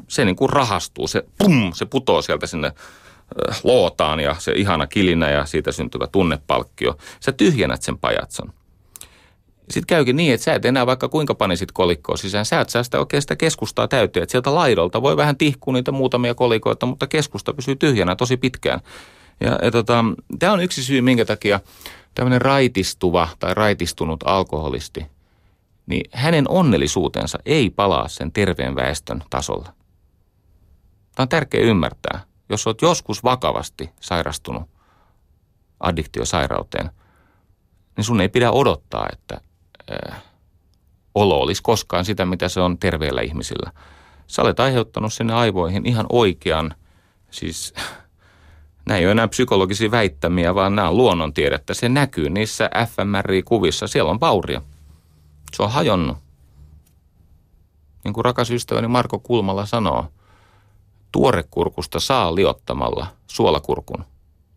se niin kuin rahastuu, se pum, se putoo sieltä sinne äh, lootaan ja se ihana kilinä ja siitä syntyvä tunnepalkkio. Sä tyhjennät sen pajatson. Sitten käykin niin, että sä et enää vaikka kuinka panisit kolikkoa sisään, sä et saa sitä oikein sitä keskustaa täytyä. Että sieltä laidolta voi vähän tihkua niitä muutamia kolikoita, mutta keskusta pysyy tyhjänä tosi pitkään. Ja, ja tota, tämä on yksi syy, minkä takia tämmöinen raitistuva tai raitistunut alkoholisti, niin hänen onnellisuutensa ei palaa sen terveen väestön tasolla. Tämä on tärkeää ymmärtää. Jos olet joskus vakavasti sairastunut addiktiosairauteen, niin sun ei pidä odottaa, että äh, olo olisi koskaan sitä, mitä se on terveillä ihmisillä. Sä olet aiheuttanut sinne aivoihin ihan oikean, siis nämä ei ole enää psykologisia väittämiä, vaan nämä on luonnontiedettä. Se näkyy niissä fMRI-kuvissa. Siellä on vauria. Se on hajonnut. Niin kuin rakas ystäväni Marko Kulmala sanoo, tuorekurkusta saa liottamalla suolakurkun,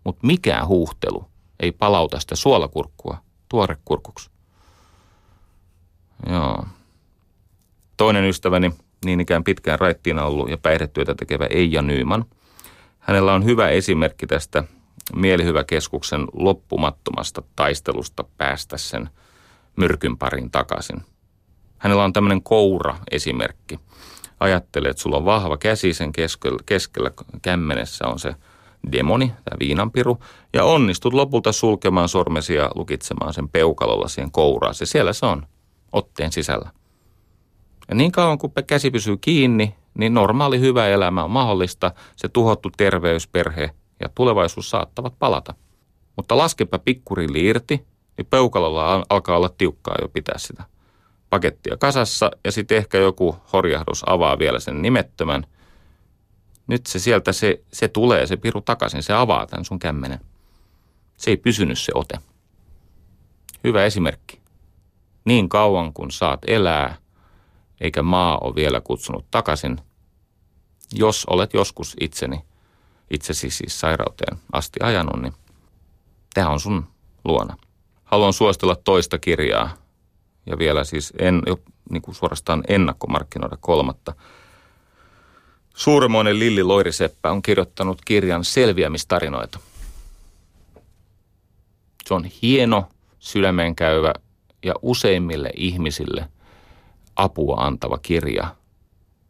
mutta mikään huuhtelu ei palauta sitä suolakurkkua tuorekurkuksi. Joo. Toinen ystäväni, niin ikään pitkään raittiina ollut ja päihdetyötä tekevä Eija Nyyman. Hänellä on hyvä esimerkki tästä mielihyväkeskuksen loppumattomasta taistelusta päästä sen myrkyn parin takaisin. Hänellä on tämmöinen koura-esimerkki. Ajattelee, että sulla on vahva käsi sen keskellä, keskellä kämmenessä on se demoni, tämä viinanpiru, ja onnistut lopulta sulkemaan sormesi ja lukitsemaan sen peukalolla siihen kouraan. Se siellä se on otteen sisällä. Ja niin kauan kuin käsi pysyy kiinni, niin normaali hyvä elämä on mahdollista, se tuhottu terveys, perhe ja tulevaisuus saattavat palata. Mutta laskepa pikkurilli irti, niin peukalolla alkaa olla tiukkaa jo pitää sitä pakettia kasassa ja sitten ehkä joku horjahdus avaa vielä sen nimettömän. Nyt se sieltä, se, se tulee, se piru takaisin, se avaa tämän sun kämmenen. Se ei pysynyt se ote. Hyvä esimerkki niin kauan kuin saat elää, eikä maa ole vielä kutsunut takaisin, jos olet joskus itseni, itsesi siis sairauteen asti ajanut, niin tämä on sun luona. Haluan suostella toista kirjaa ja vielä siis en, niin kuin suorastaan ennakkomarkkinoida kolmatta. Suurmoinen Lilli Loiriseppä on kirjoittanut kirjan Selviämistarinoita. Se on hieno, sydämeen käyvä ja useimmille ihmisille apua antava kirja,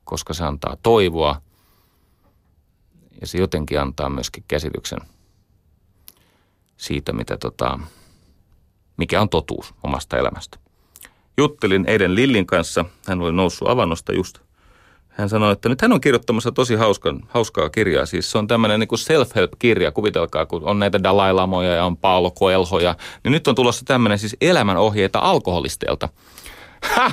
koska se antaa toivoa ja se jotenkin antaa myöskin käsityksen siitä, mitä tota, mikä on totuus omasta elämästä. Juttelin eilen Lillin kanssa, hän oli noussut avannosta just. Hän sanoi, että nyt hän on kirjoittamassa tosi hauskan, hauskaa kirjaa. Siis se on tämmöinen niin self-help-kirja. Kuvitelkaa, kun on näitä Dalai Lamoja ja on Paolo Coelhoja. Niin nyt on tulossa tämmöinen siis elämänohjeita alkoholisteilta. Ha!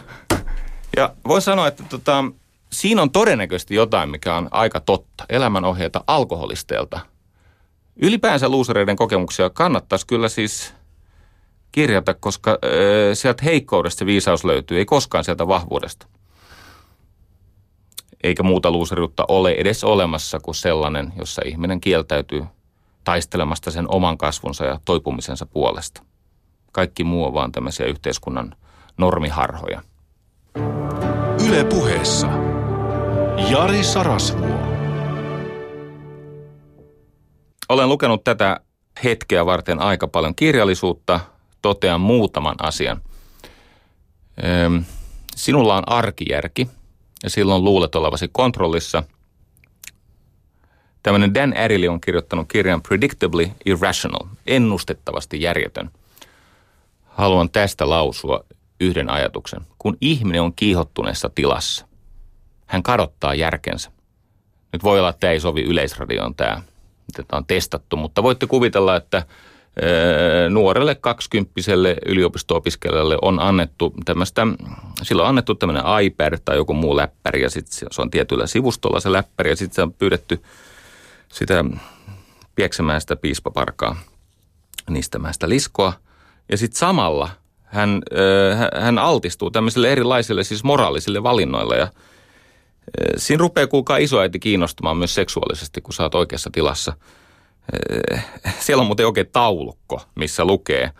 Ja voi sanoa, että tota, siinä on todennäköisesti jotain, mikä on aika totta. Elämänohjeita alkoholisteilta. Ylipäänsä luusereiden kokemuksia kannattaisi kyllä siis kirjata, koska äh, sieltä heikkoudesta se viisaus löytyy, ei koskaan sieltä vahvuudesta eikä muuta luuseriutta ole edes olemassa kuin sellainen, jossa ihminen kieltäytyy taistelemasta sen oman kasvunsa ja toipumisensa puolesta. Kaikki muu on vaan tämmöisiä yhteiskunnan normiharhoja. Yle puheessa. Jari Sarasvuo. Olen lukenut tätä hetkeä varten aika paljon kirjallisuutta. Totean muutaman asian. Sinulla on arkijärki – ja silloin luulet olevasi kontrollissa. Tämmöinen Dan Ariely on kirjoittanut kirjan Predictably Irrational, ennustettavasti järjetön. Haluan tästä lausua yhden ajatuksen. Kun ihminen on kiihottuneessa tilassa, hän kadottaa järkensä. Nyt voi olla, että tämä ei sovi yleisradioon tämä, mitä on testattu, mutta voitte kuvitella, että nuorelle kaksikymppiselle yliopisto-opiskelijalle on annettu tämmöistä, silloin on annettu tämmöinen iPad tai joku muu läppäri ja sitten se on tietyllä sivustolla se läppäri ja sitten se on pyydetty sitä pieksemään sitä piispaparkaa niistämään sitä liskoa ja sitten samalla hän, hän altistuu tämmöisille erilaisille siis moraalisille valinnoille ja siinä rupeaa kuulkaa isoäiti kiinnostumaan myös seksuaalisesti, kun sä oot oikeassa tilassa – Eh, siellä on muuten oikein taulukko, missä lukee,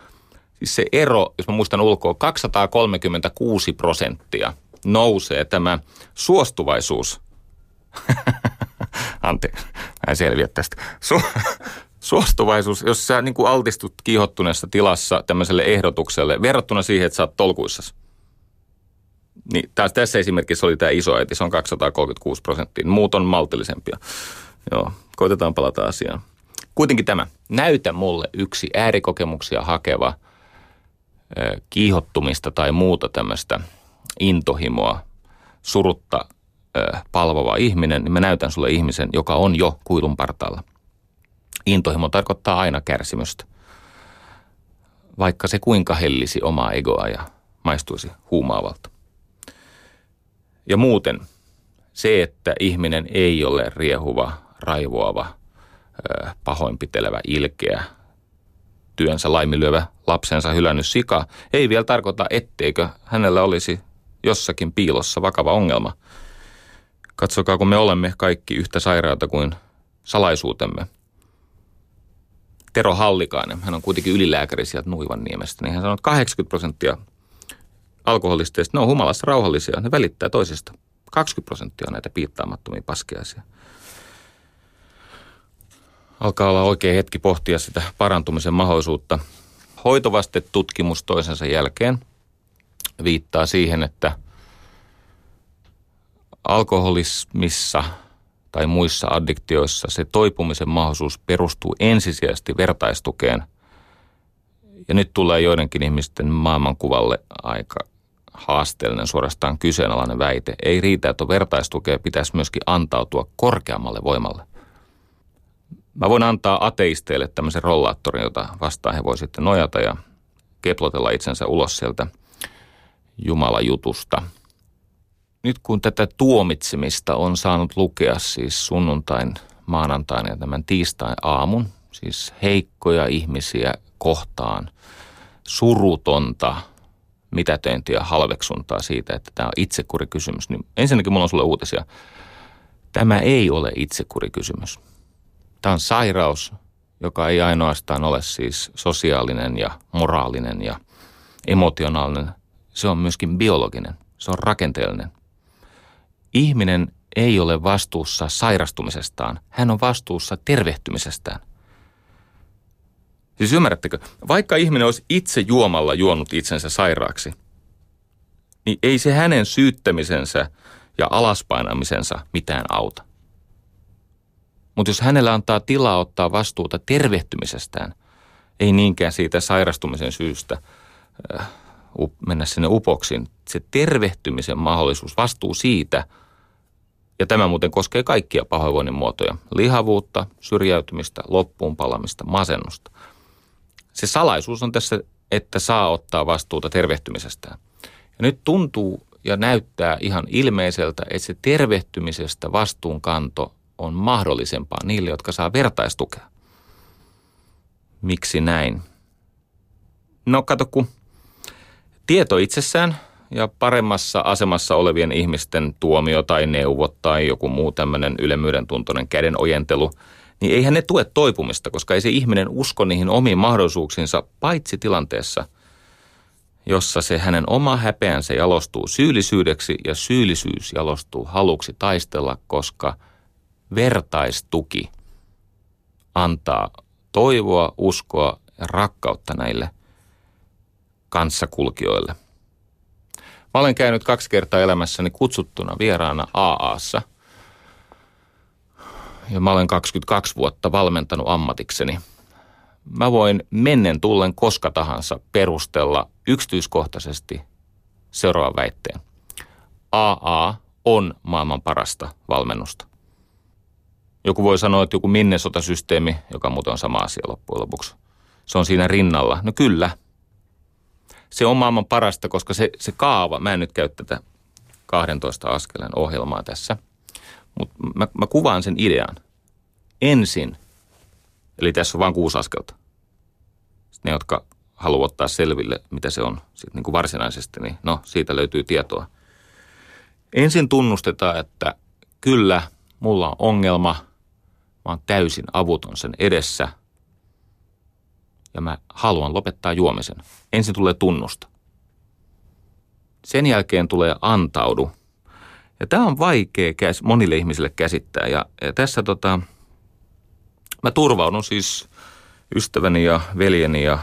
siis se ero, jos mä muistan ulkoa, 236 prosenttia nousee tämä suostuvaisuus. Anteeksi, mä en selviä tästä. Su- suostuvaisuus, jos sä niin kuin altistut kiihottuneessa tilassa tämmöiselle ehdotukselle verrattuna siihen, että sä oot tolkuissasi. Niin taas tässä esimerkissä oli tämä isoäiti, se on 236 prosenttia. Muut on maltillisempia. Joo, koitetaan palata asiaan. Kuitenkin tämä, näytä mulle yksi äärikokemuksia hakeva kiihottumista tai muuta tämmöistä intohimoa, surutta palvova ihminen, niin mä näytän sulle ihmisen, joka on jo kuilun partaalla. Intohimo tarkoittaa aina kärsimystä. vaikka se kuinka hellisi omaa egoa ja maistuisi huumaavalta. Ja muuten se, että ihminen ei ole riehuva, raivoava, pahoinpitelevä, ilkeä, työnsä laiminlyövä lapsensa hylännyt sika, ei vielä tarkoita, etteikö hänellä olisi jossakin piilossa vakava ongelma. Katsokaa, kun me olemme kaikki yhtä sairaata kuin salaisuutemme. Tero Hallikainen, hän on kuitenkin ylilääkäri sieltä Nuivanniemestä, niin hän sanoo, että 80 prosenttia alkoholisteista, ne on humalassa rauhallisia, ne välittää toisista. 20 prosenttia on näitä piittaamattomia paskeaisia. Alkaa olla oikea hetki pohtia sitä parantumisen mahdollisuutta. Hoitovaste-tutkimus toisensa jälkeen viittaa siihen, että alkoholismissa tai muissa addiktioissa se toipumisen mahdollisuus perustuu ensisijaisesti vertaistukeen. Ja nyt tulee joidenkin ihmisten maailmankuvalle aika haasteellinen, suorastaan kyseenalainen väite. Ei riitä, että vertaistukea, pitäisi myöskin antautua korkeammalle voimalle. Mä voin antaa ateisteille tämmöisen rollaattorin, jota vastaan he voi sitten nojata ja keplotella itsensä ulos sieltä Jumalajutusta. Nyt kun tätä tuomitsemista on saanut lukea siis sunnuntain, maanantain ja tämän tiistain aamun, siis heikkoja ihmisiä kohtaan, surutonta, mitätöintiä, halveksuntaa siitä, että tämä on itsekurikysymys, niin ensinnäkin mulla on sulle uutisia. Tämä ei ole itsekurikysymys. Tämä on sairaus, joka ei ainoastaan ole siis sosiaalinen ja moraalinen ja emotionaalinen. Se on myöskin biologinen, se on rakenteellinen. Ihminen ei ole vastuussa sairastumisestaan, hän on vastuussa tervehtymisestään. Siis ymmärrättekö, vaikka ihminen olisi itse juomalla juonut itsensä sairaaksi, niin ei se hänen syyttämisensä ja alaspainamisensa mitään auta. Mutta jos hänellä antaa tilaa ottaa vastuuta tervehtymisestään, ei niinkään siitä sairastumisen syystä äh, mennä sinne upoksiin, se tervehtymisen mahdollisuus, vastuu siitä, ja tämä muuten koskee kaikkia pahoinvoinnin muotoja, lihavuutta, syrjäytymistä, loppuun palamista, masennusta. Se salaisuus on tässä, että saa ottaa vastuuta tervehtymisestään. Ja nyt tuntuu ja näyttää ihan ilmeiseltä, että se tervehtymisestä vastuunkanto on mahdollisempaa niille, jotka saa vertaistukea. Miksi näin? No kato, kun tieto itsessään ja paremmassa asemassa olevien ihmisten tuomio tai neuvot tai joku muu tämmöinen ylemmyyden tuntoinen käden ojentelu, niin eihän ne tue toipumista, koska ei se ihminen usko niihin omiin mahdollisuuksiinsa paitsi tilanteessa, jossa se hänen oma häpeänsä jalostuu syyllisyydeksi ja syyllisyys jalostuu haluksi taistella, koska – vertaistuki antaa toivoa, uskoa ja rakkautta näille kanssakulkijoille. Mä olen käynyt kaksi kertaa elämässäni kutsuttuna vieraana AAssa. Ja mä olen 22 vuotta valmentanut ammatikseni. Mä voin mennen tullen koska tahansa perustella yksityiskohtaisesti seuraavan väitteen. AA on maailman parasta valmennusta. Joku voi sanoa, että joku Minnesota-systeemi, joka muuten on sama asia loppujen lopuksi, se on siinä rinnalla. No kyllä. Se on maailman parasta, koska se, se kaava, mä en nyt käy tätä 12 askeleen ohjelmaa tässä, mutta mä, mä kuvaan sen idean. Ensin, eli tässä on vain kuusi askelta. Sitten ne, jotka haluavat ottaa selville, mitä se on sit niin kuin varsinaisesti, niin no, siitä löytyy tietoa. Ensin tunnustetaan, että kyllä, mulla on ongelma – Mä oon täysin avuton sen edessä ja mä haluan lopettaa juomisen. Ensin tulee tunnusta. Sen jälkeen tulee antaudu. Ja tämä on vaikea käs, monille ihmisille käsittää. Ja, ja tässä tota, mä turvaudun siis ystäväni ja veljeni ja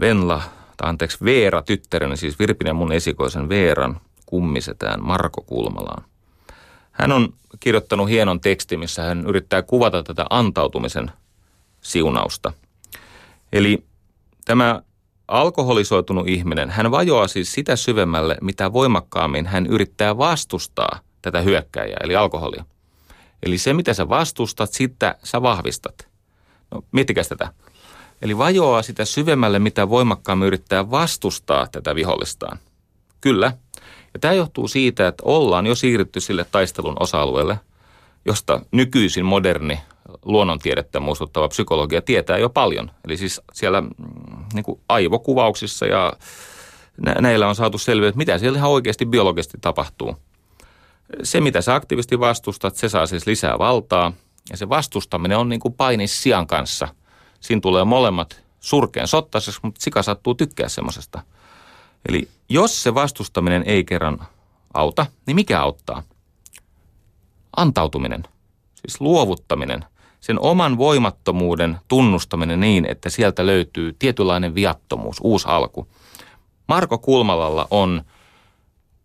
Venla, tai anteeksi Veera tyttäreni, siis Virpinen mun esikoisen Veeran kummisetään Marko Kulmalaan. Hän on kirjoittanut hienon tekstin, missä hän yrittää kuvata tätä antautumisen siunausta. Eli tämä alkoholisoitunut ihminen, hän vajoaa siis sitä syvemmälle, mitä voimakkaammin hän yrittää vastustaa tätä hyökkäjää, eli alkoholia. Eli se, mitä sä vastustat, sitä sä vahvistat. No, miettikäs tätä. Eli vajoaa sitä syvemmälle, mitä voimakkaammin yrittää vastustaa tätä vihollistaan. Kyllä. Ja tämä johtuu siitä, että ollaan jo siirrytty sille taistelun osa-alueelle, josta nykyisin moderni luonnontiedettä muistuttava psykologia tietää jo paljon. Eli siis siellä mm, niin kuin aivokuvauksissa ja näillä on saatu selviä, että mitä siellä ihan oikeasti biologisesti tapahtuu. Se, mitä sä aktiivisesti vastustat, se saa siis lisää valtaa. Ja se vastustaminen on niin kuin paini sian kanssa. Siinä tulee molemmat surkeen sottaiseksi, mutta sika sattuu tykkää semmoisesta. Eli jos se vastustaminen ei kerran auta, niin mikä auttaa? Antautuminen, siis luovuttaminen, sen oman voimattomuuden tunnustaminen niin, että sieltä löytyy tietynlainen viattomuus, uusi alku. Marko Kulmalalla on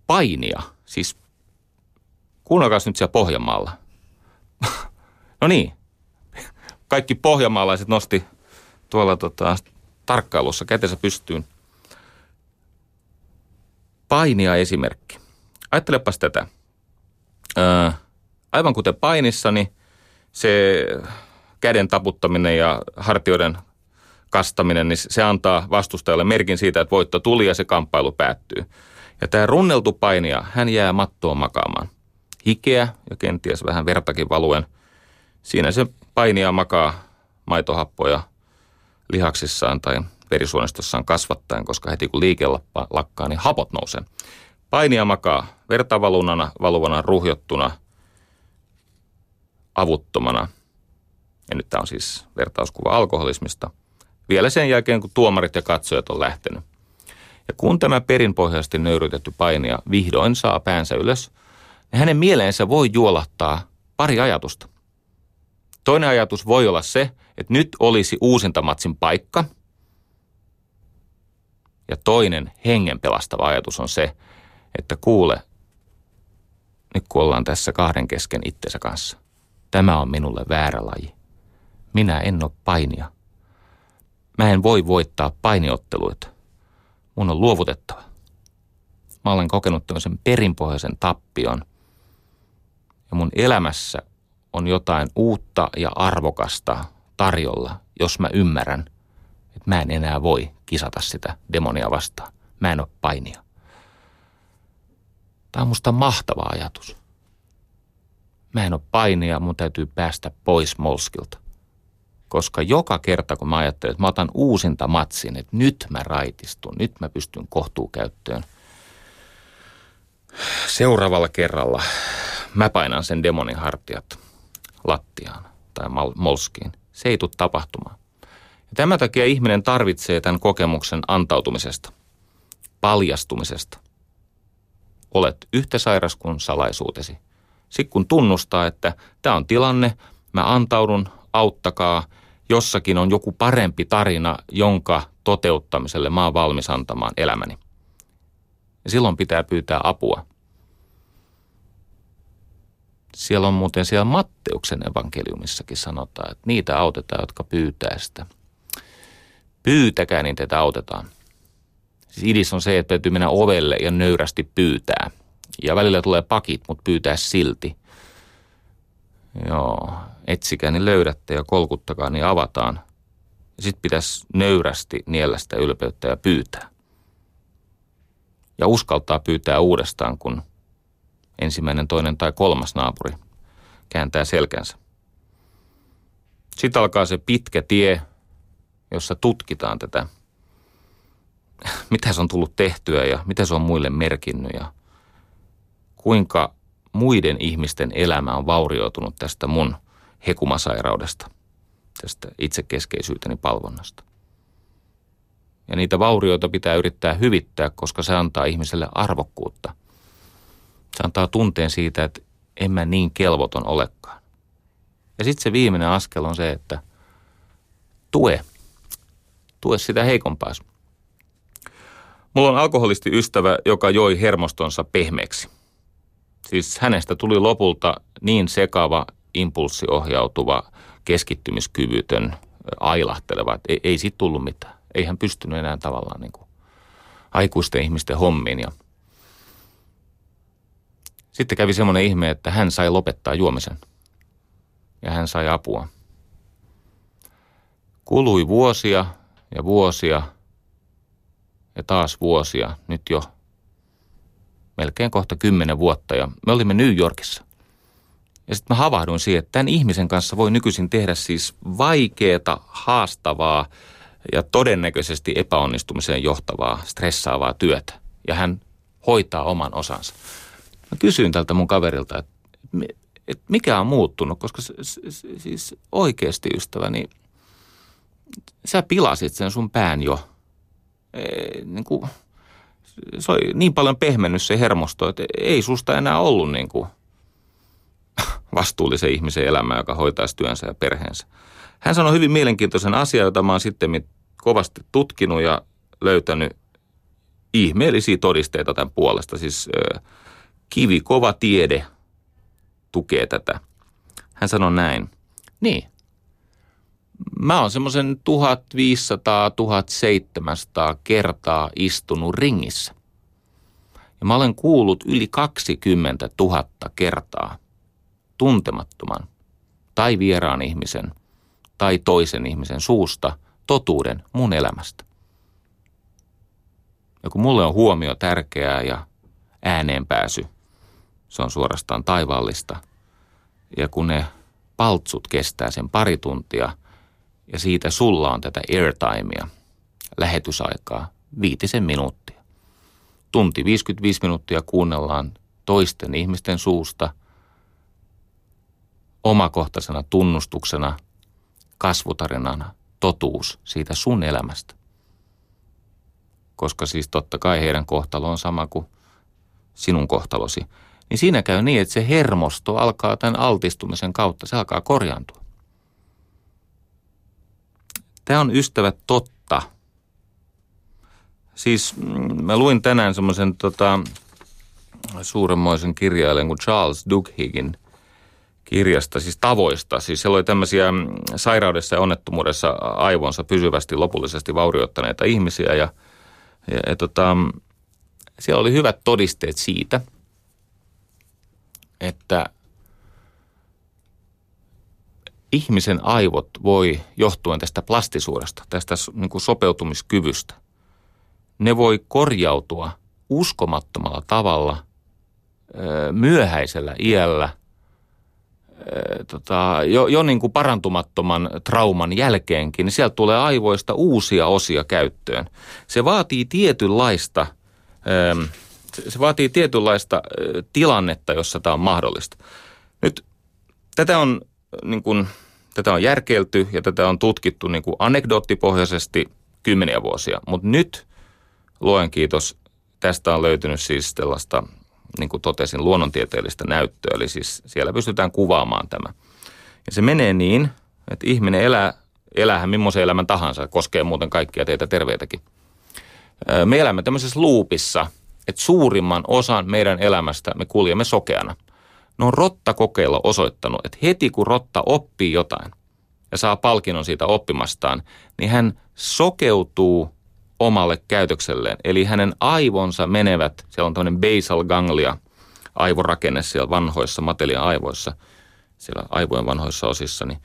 painia, siis kuunnelkaa nyt siellä Pohjanmaalla. no niin, kaikki pohjanmaalaiset nosti tuolla tota, tarkkailussa kätensä pystyyn. Painia esimerkki. Ajattelepas tätä. Ää, aivan kuten painissani, se käden taputtaminen ja hartioiden kastaminen, niin se antaa vastustajalle merkin siitä, että voitto tuli ja se kamppailu päättyy. Ja tämä runneltu painija, hän jää mattoon makaamaan. Hikeä ja kenties vähän vertakin valuen. Siinä se painija makaa maitohappoja lihaksissaan tai verisuonistossaan kasvattaen, koska heti kun liike lakkaa, niin hapot nousee. Painija makaa vertavalunana, valuvana, ruhjottuna – avuttomana. Ja nyt tämä on siis vertauskuva alkoholismista. Vielä sen jälkeen, kun tuomarit ja katsojat on lähtenyt. Ja kun tämä perinpohjaisesti nöyrytetty painija vihdoin saa päänsä ylös, niin hänen mieleensä voi juolahtaa pari ajatusta. Toinen ajatus voi olla se, että nyt olisi uusintamatsin paikka. Ja toinen hengen pelastava ajatus on se, että kuule, nyt kun ollaan tässä kahden kesken itsensä kanssa, Tämä on minulle väärä laji. Minä en ole painia. Mä en voi voittaa painiotteluita. Mun on luovutettava. Mä olen kokenut tämmöisen perinpohjaisen tappion. Ja mun elämässä on jotain uutta ja arvokasta tarjolla, jos mä ymmärrän, että mä en enää voi kisata sitä demonia vastaan. Mä en ole painia. Tämä on musta mahtava ajatus mä en ole painia, mun täytyy päästä pois Molskilta. Koska joka kerta, kun mä ajattelen, että mä otan uusinta matsin, että nyt mä raitistun, nyt mä pystyn kohtuukäyttöön. Seuraavalla kerralla mä painan sen demonin hartiat lattiaan tai molskiin. Se ei tule tapahtumaan. Ja tämän takia ihminen tarvitsee tämän kokemuksen antautumisesta, paljastumisesta. Olet yhtä sairas kuin salaisuutesi. Sitten kun tunnustaa, että tämä on tilanne, mä antaudun, auttakaa, jossakin on joku parempi tarina, jonka toteuttamiselle mä oon valmis antamaan elämäni. Ja silloin pitää pyytää apua. Siellä on muuten siellä Matteuksen evankeliumissakin sanotaan, että niitä autetaan, jotka pyytää sitä. Pyytäkää, niin teitä autetaan. Siis idis on se, että täytyy mennä ovelle ja nöyrästi pyytää – ja välillä tulee pakit, mutta pyytää silti. Joo, etsikää niin löydätte ja kolkuttakaa niin avataan. Sitten pitäisi nöyrästi niellä sitä ylpeyttä ja pyytää. Ja uskaltaa pyytää uudestaan, kun ensimmäinen, toinen tai kolmas naapuri kääntää selkänsä. Sitten alkaa se pitkä tie, jossa tutkitaan tätä, mitä se on tullut tehtyä ja mitä se on muille merkinnyt ja kuinka muiden ihmisten elämä on vaurioitunut tästä mun hekumasairaudesta, tästä itsekeskeisyyteni palvonnasta. Ja niitä vaurioita pitää yrittää hyvittää, koska se antaa ihmiselle arvokkuutta. Se antaa tunteen siitä, että en mä niin kelvoton olekaan. Ja sitten se viimeinen askel on se, että tue. Tue sitä heikompaas. Mulla on alkoholisti ystävä, joka joi hermostonsa pehmeäksi. Siis hänestä tuli lopulta niin sekava, impulssiohjautuva, keskittymiskyvytön, ailahteleva, että ei, ei siitä tullut mitään. Ei hän pystynyt enää tavallaan niin kuin aikuisten ihmisten hommiin. Ja sitten kävi semmoinen ihme, että hän sai lopettaa juomisen. Ja hän sai apua. Kului vuosia ja vuosia ja taas vuosia, nyt jo melkein kohta kymmenen vuotta ja me olimme New Yorkissa. Ja sitten mä havahduin siihen, että tämän ihmisen kanssa voi nykyisin tehdä siis vaikeaa, haastavaa ja todennäköisesti epäonnistumiseen johtavaa, stressaavaa työtä. Ja hän hoitaa oman osansa. Mä kysyin tältä mun kaverilta, että, että mikä on muuttunut, koska siis oikeasti ystäväni, sä pilasit sen sun pään jo. E, niin kuin, se oli niin paljon pehmennyt se hermosto, että ei susta enää ollut niin kuin vastuullisen ihmisen elämää, joka hoitaisi työnsä ja perheensä. Hän sanoi hyvin mielenkiintoisen asian, jota mä oon sitten kovasti tutkinut ja löytänyt ihmeellisiä todisteita tämän puolesta. Siis kivi kova tiede tukee tätä. Hän sanoi näin. Niin. Mä oon semmoisen 1500-1700 kertaa istunut ringissä. Ja mä olen kuullut yli 20 000 kertaa tuntemattoman tai vieraan ihmisen tai toisen ihmisen suusta totuuden mun elämästä. Ja kun mulle on huomio tärkeää ja ääneen pääsy, se on suorastaan taivaallista. Ja kun ne paltsut kestää sen pari tuntia ja siitä sulla on tätä airtimea, lähetysaikaa, viitisen minuuttia. Tunti 55 minuuttia kuunnellaan toisten ihmisten suusta omakohtaisena tunnustuksena, kasvutarinana, totuus siitä sun elämästä koska siis totta kai heidän kohtalo on sama kuin sinun kohtalosi, niin siinä käy niin, että se hermosto alkaa tämän altistumisen kautta, se alkaa korjaantua. Tämä on ystävät totta. Siis mm, mä luin tänään semmoisen tota, suuremmoisen kirjailijan kuin Charles Dughiggin kirjasta, siis tavoista. Siis siellä oli tämmöisiä mm, sairaudessa ja onnettomuudessa aivonsa pysyvästi lopullisesti vaurioittaneita ihmisiä ja – ja, ja tota, siellä oli hyvät todisteet siitä, että ihmisen aivot voi, johtuen tästä plastisuudesta, tästä niin kuin sopeutumiskyvystä, ne voi korjautua uskomattomalla tavalla myöhäisellä iällä – tota, jo, jo niin kuin parantumattoman trauman jälkeenkin, niin sieltä tulee aivoista uusia osia käyttöön. Se vaatii tietynlaista, se vaatii tietynlaista tilannetta, jossa tämä on mahdollista. Nyt tätä on, niin kuin, tätä on järkeilty ja tätä on tutkittu niin kuin anekdoottipohjaisesti kymmeniä vuosia, mutta nyt, luen kiitos, tästä on löytynyt siis tällaista niin kuin totesin, luonnontieteellistä näyttöä. Eli siis siellä pystytään kuvaamaan tämä. Ja se menee niin, että ihminen elää, elähän millaisen elämän tahansa, koskee muuten kaikkia teitä terveitäkin. Me elämme tämmöisessä luupissa, että suurimman osan meidän elämästä me kuljemme sokeana. No on rotta-kokeilla osoittanut, että heti kun rotta oppii jotain ja saa palkinnon siitä oppimastaan, niin hän sokeutuu omalle käytökselleen. Eli hänen aivonsa menevät, siellä on tämmöinen basal ganglia, aivorakenne siellä vanhoissa matelia aivoissa, siellä aivojen vanhoissa osissa, niin,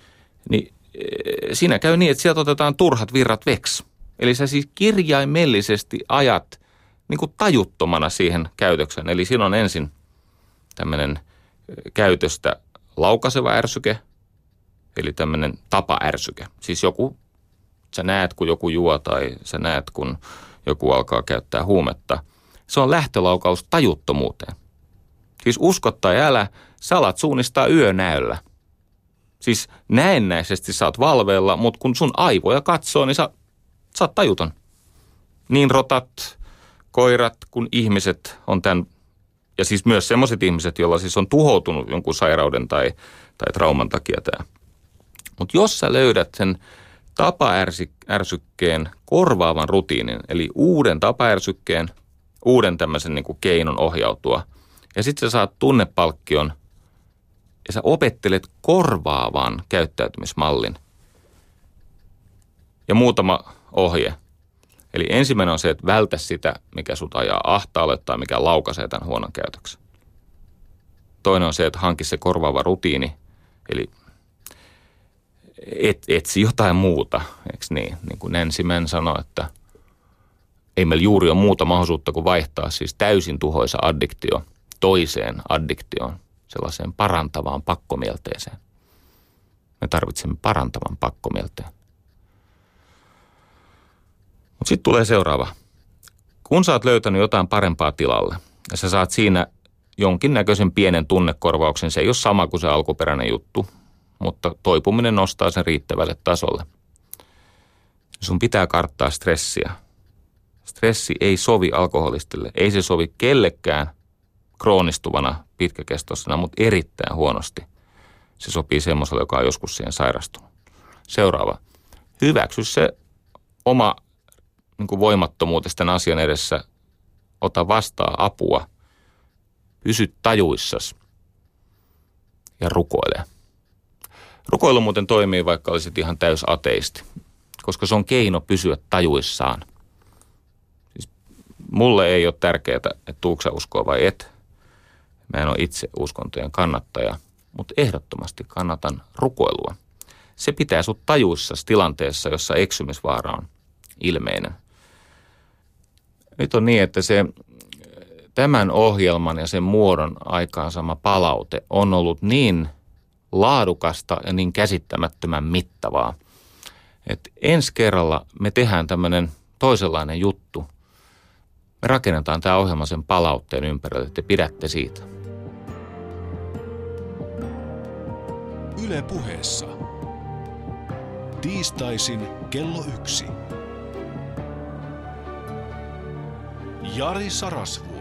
niin e, siinä käy niin, että sieltä otetaan turhat virrat veks. Eli sä siis kirjaimellisesti ajat niin kuin tajuttomana siihen käytökseen. Eli siinä on ensin tämmöinen käytöstä laukaseva ärsyke, eli tämmöinen tapa-ärsyke. Siis joku Sä näet, kun joku juo tai sä näet, kun joku alkaa käyttää huumetta. Se on lähtölaukaus tajuttomuuteen. Siis uskot tai älä, salat suunnistaa yönäöllä. Siis näennäisesti saat valveella, mutta kun sun aivoja katsoo, niin sä, sä oot tajuton. Niin rotat, koirat kuin ihmiset on tämän, ja siis myös sellaiset ihmiset, joilla siis on tuhoutunut jonkun sairauden tai, tai trauman takia tämä. Mutta jos sä löydät sen tapaärsykkeen korvaavan rutiinin, eli uuden tapaärsykkeen, uuden tämmöisen niin kuin keinon ohjautua. Ja sitten sä saat tunnepalkkion ja sä opettelet korvaavan käyttäytymismallin. Ja muutama ohje. Eli ensimmäinen on se, että vältä sitä, mikä sut ajaa ahtaalle tai mikä laukaisee tämän huonon käytöksen. Toinen on se, että hanki se korvaava rutiini, eli et, etsi jotain muuta, eikö niin? Niin kuin Nancy Mann sanoi, että ei meillä juuri ole muuta mahdollisuutta kuin vaihtaa siis täysin tuhoisa addiktio toiseen addiktioon, sellaiseen parantavaan pakkomielteeseen. Me tarvitsemme parantavan pakkomielteen. Mutta sitten tulee seuraava. Kun sä oot löytänyt jotain parempaa tilalle ja sä saat siinä jonkinnäköisen pienen tunnekorvauksen, se ei ole sama kuin se alkuperäinen juttu, mutta toipuminen nostaa sen riittävälle tasolle. Sun pitää karttaa stressiä. Stressi ei sovi alkoholistille, ei se sovi kellekään kroonistuvana pitkäkestoisena, mutta erittäin huonosti. Se sopii semmoiselle, joka on joskus siihen sairastunut. Seuraava. Hyväksy se oma niin kuin voimattomuutesi tämän asian edessä. Ota vastaa apua. Pysy tajuissas ja rukoile. Rukoilu muuten toimii, vaikka olisit ihan täys ateisti, koska se on keino pysyä tajuissaan. Siis mulle ei ole tärkeää, että tuuksa uskoa vai et. Mä en ole itse uskontojen kannattaja, mutta ehdottomasti kannatan rukoilua. Se pitää sut tajuissa tilanteessa, jossa eksymisvaara on ilmeinen. Nyt on niin, että se tämän ohjelman ja sen muodon aikaansama palaute on ollut niin laadukasta ja niin käsittämättömän mittavaa, että ensi kerralla me tehdään tämmöinen toisenlainen juttu. Me rakennetaan tämä ohjelma sen palautteen ympärille, että te pidätte siitä. Yle puheessa. Tiistaisin kello yksi. Jari Sarasvuo.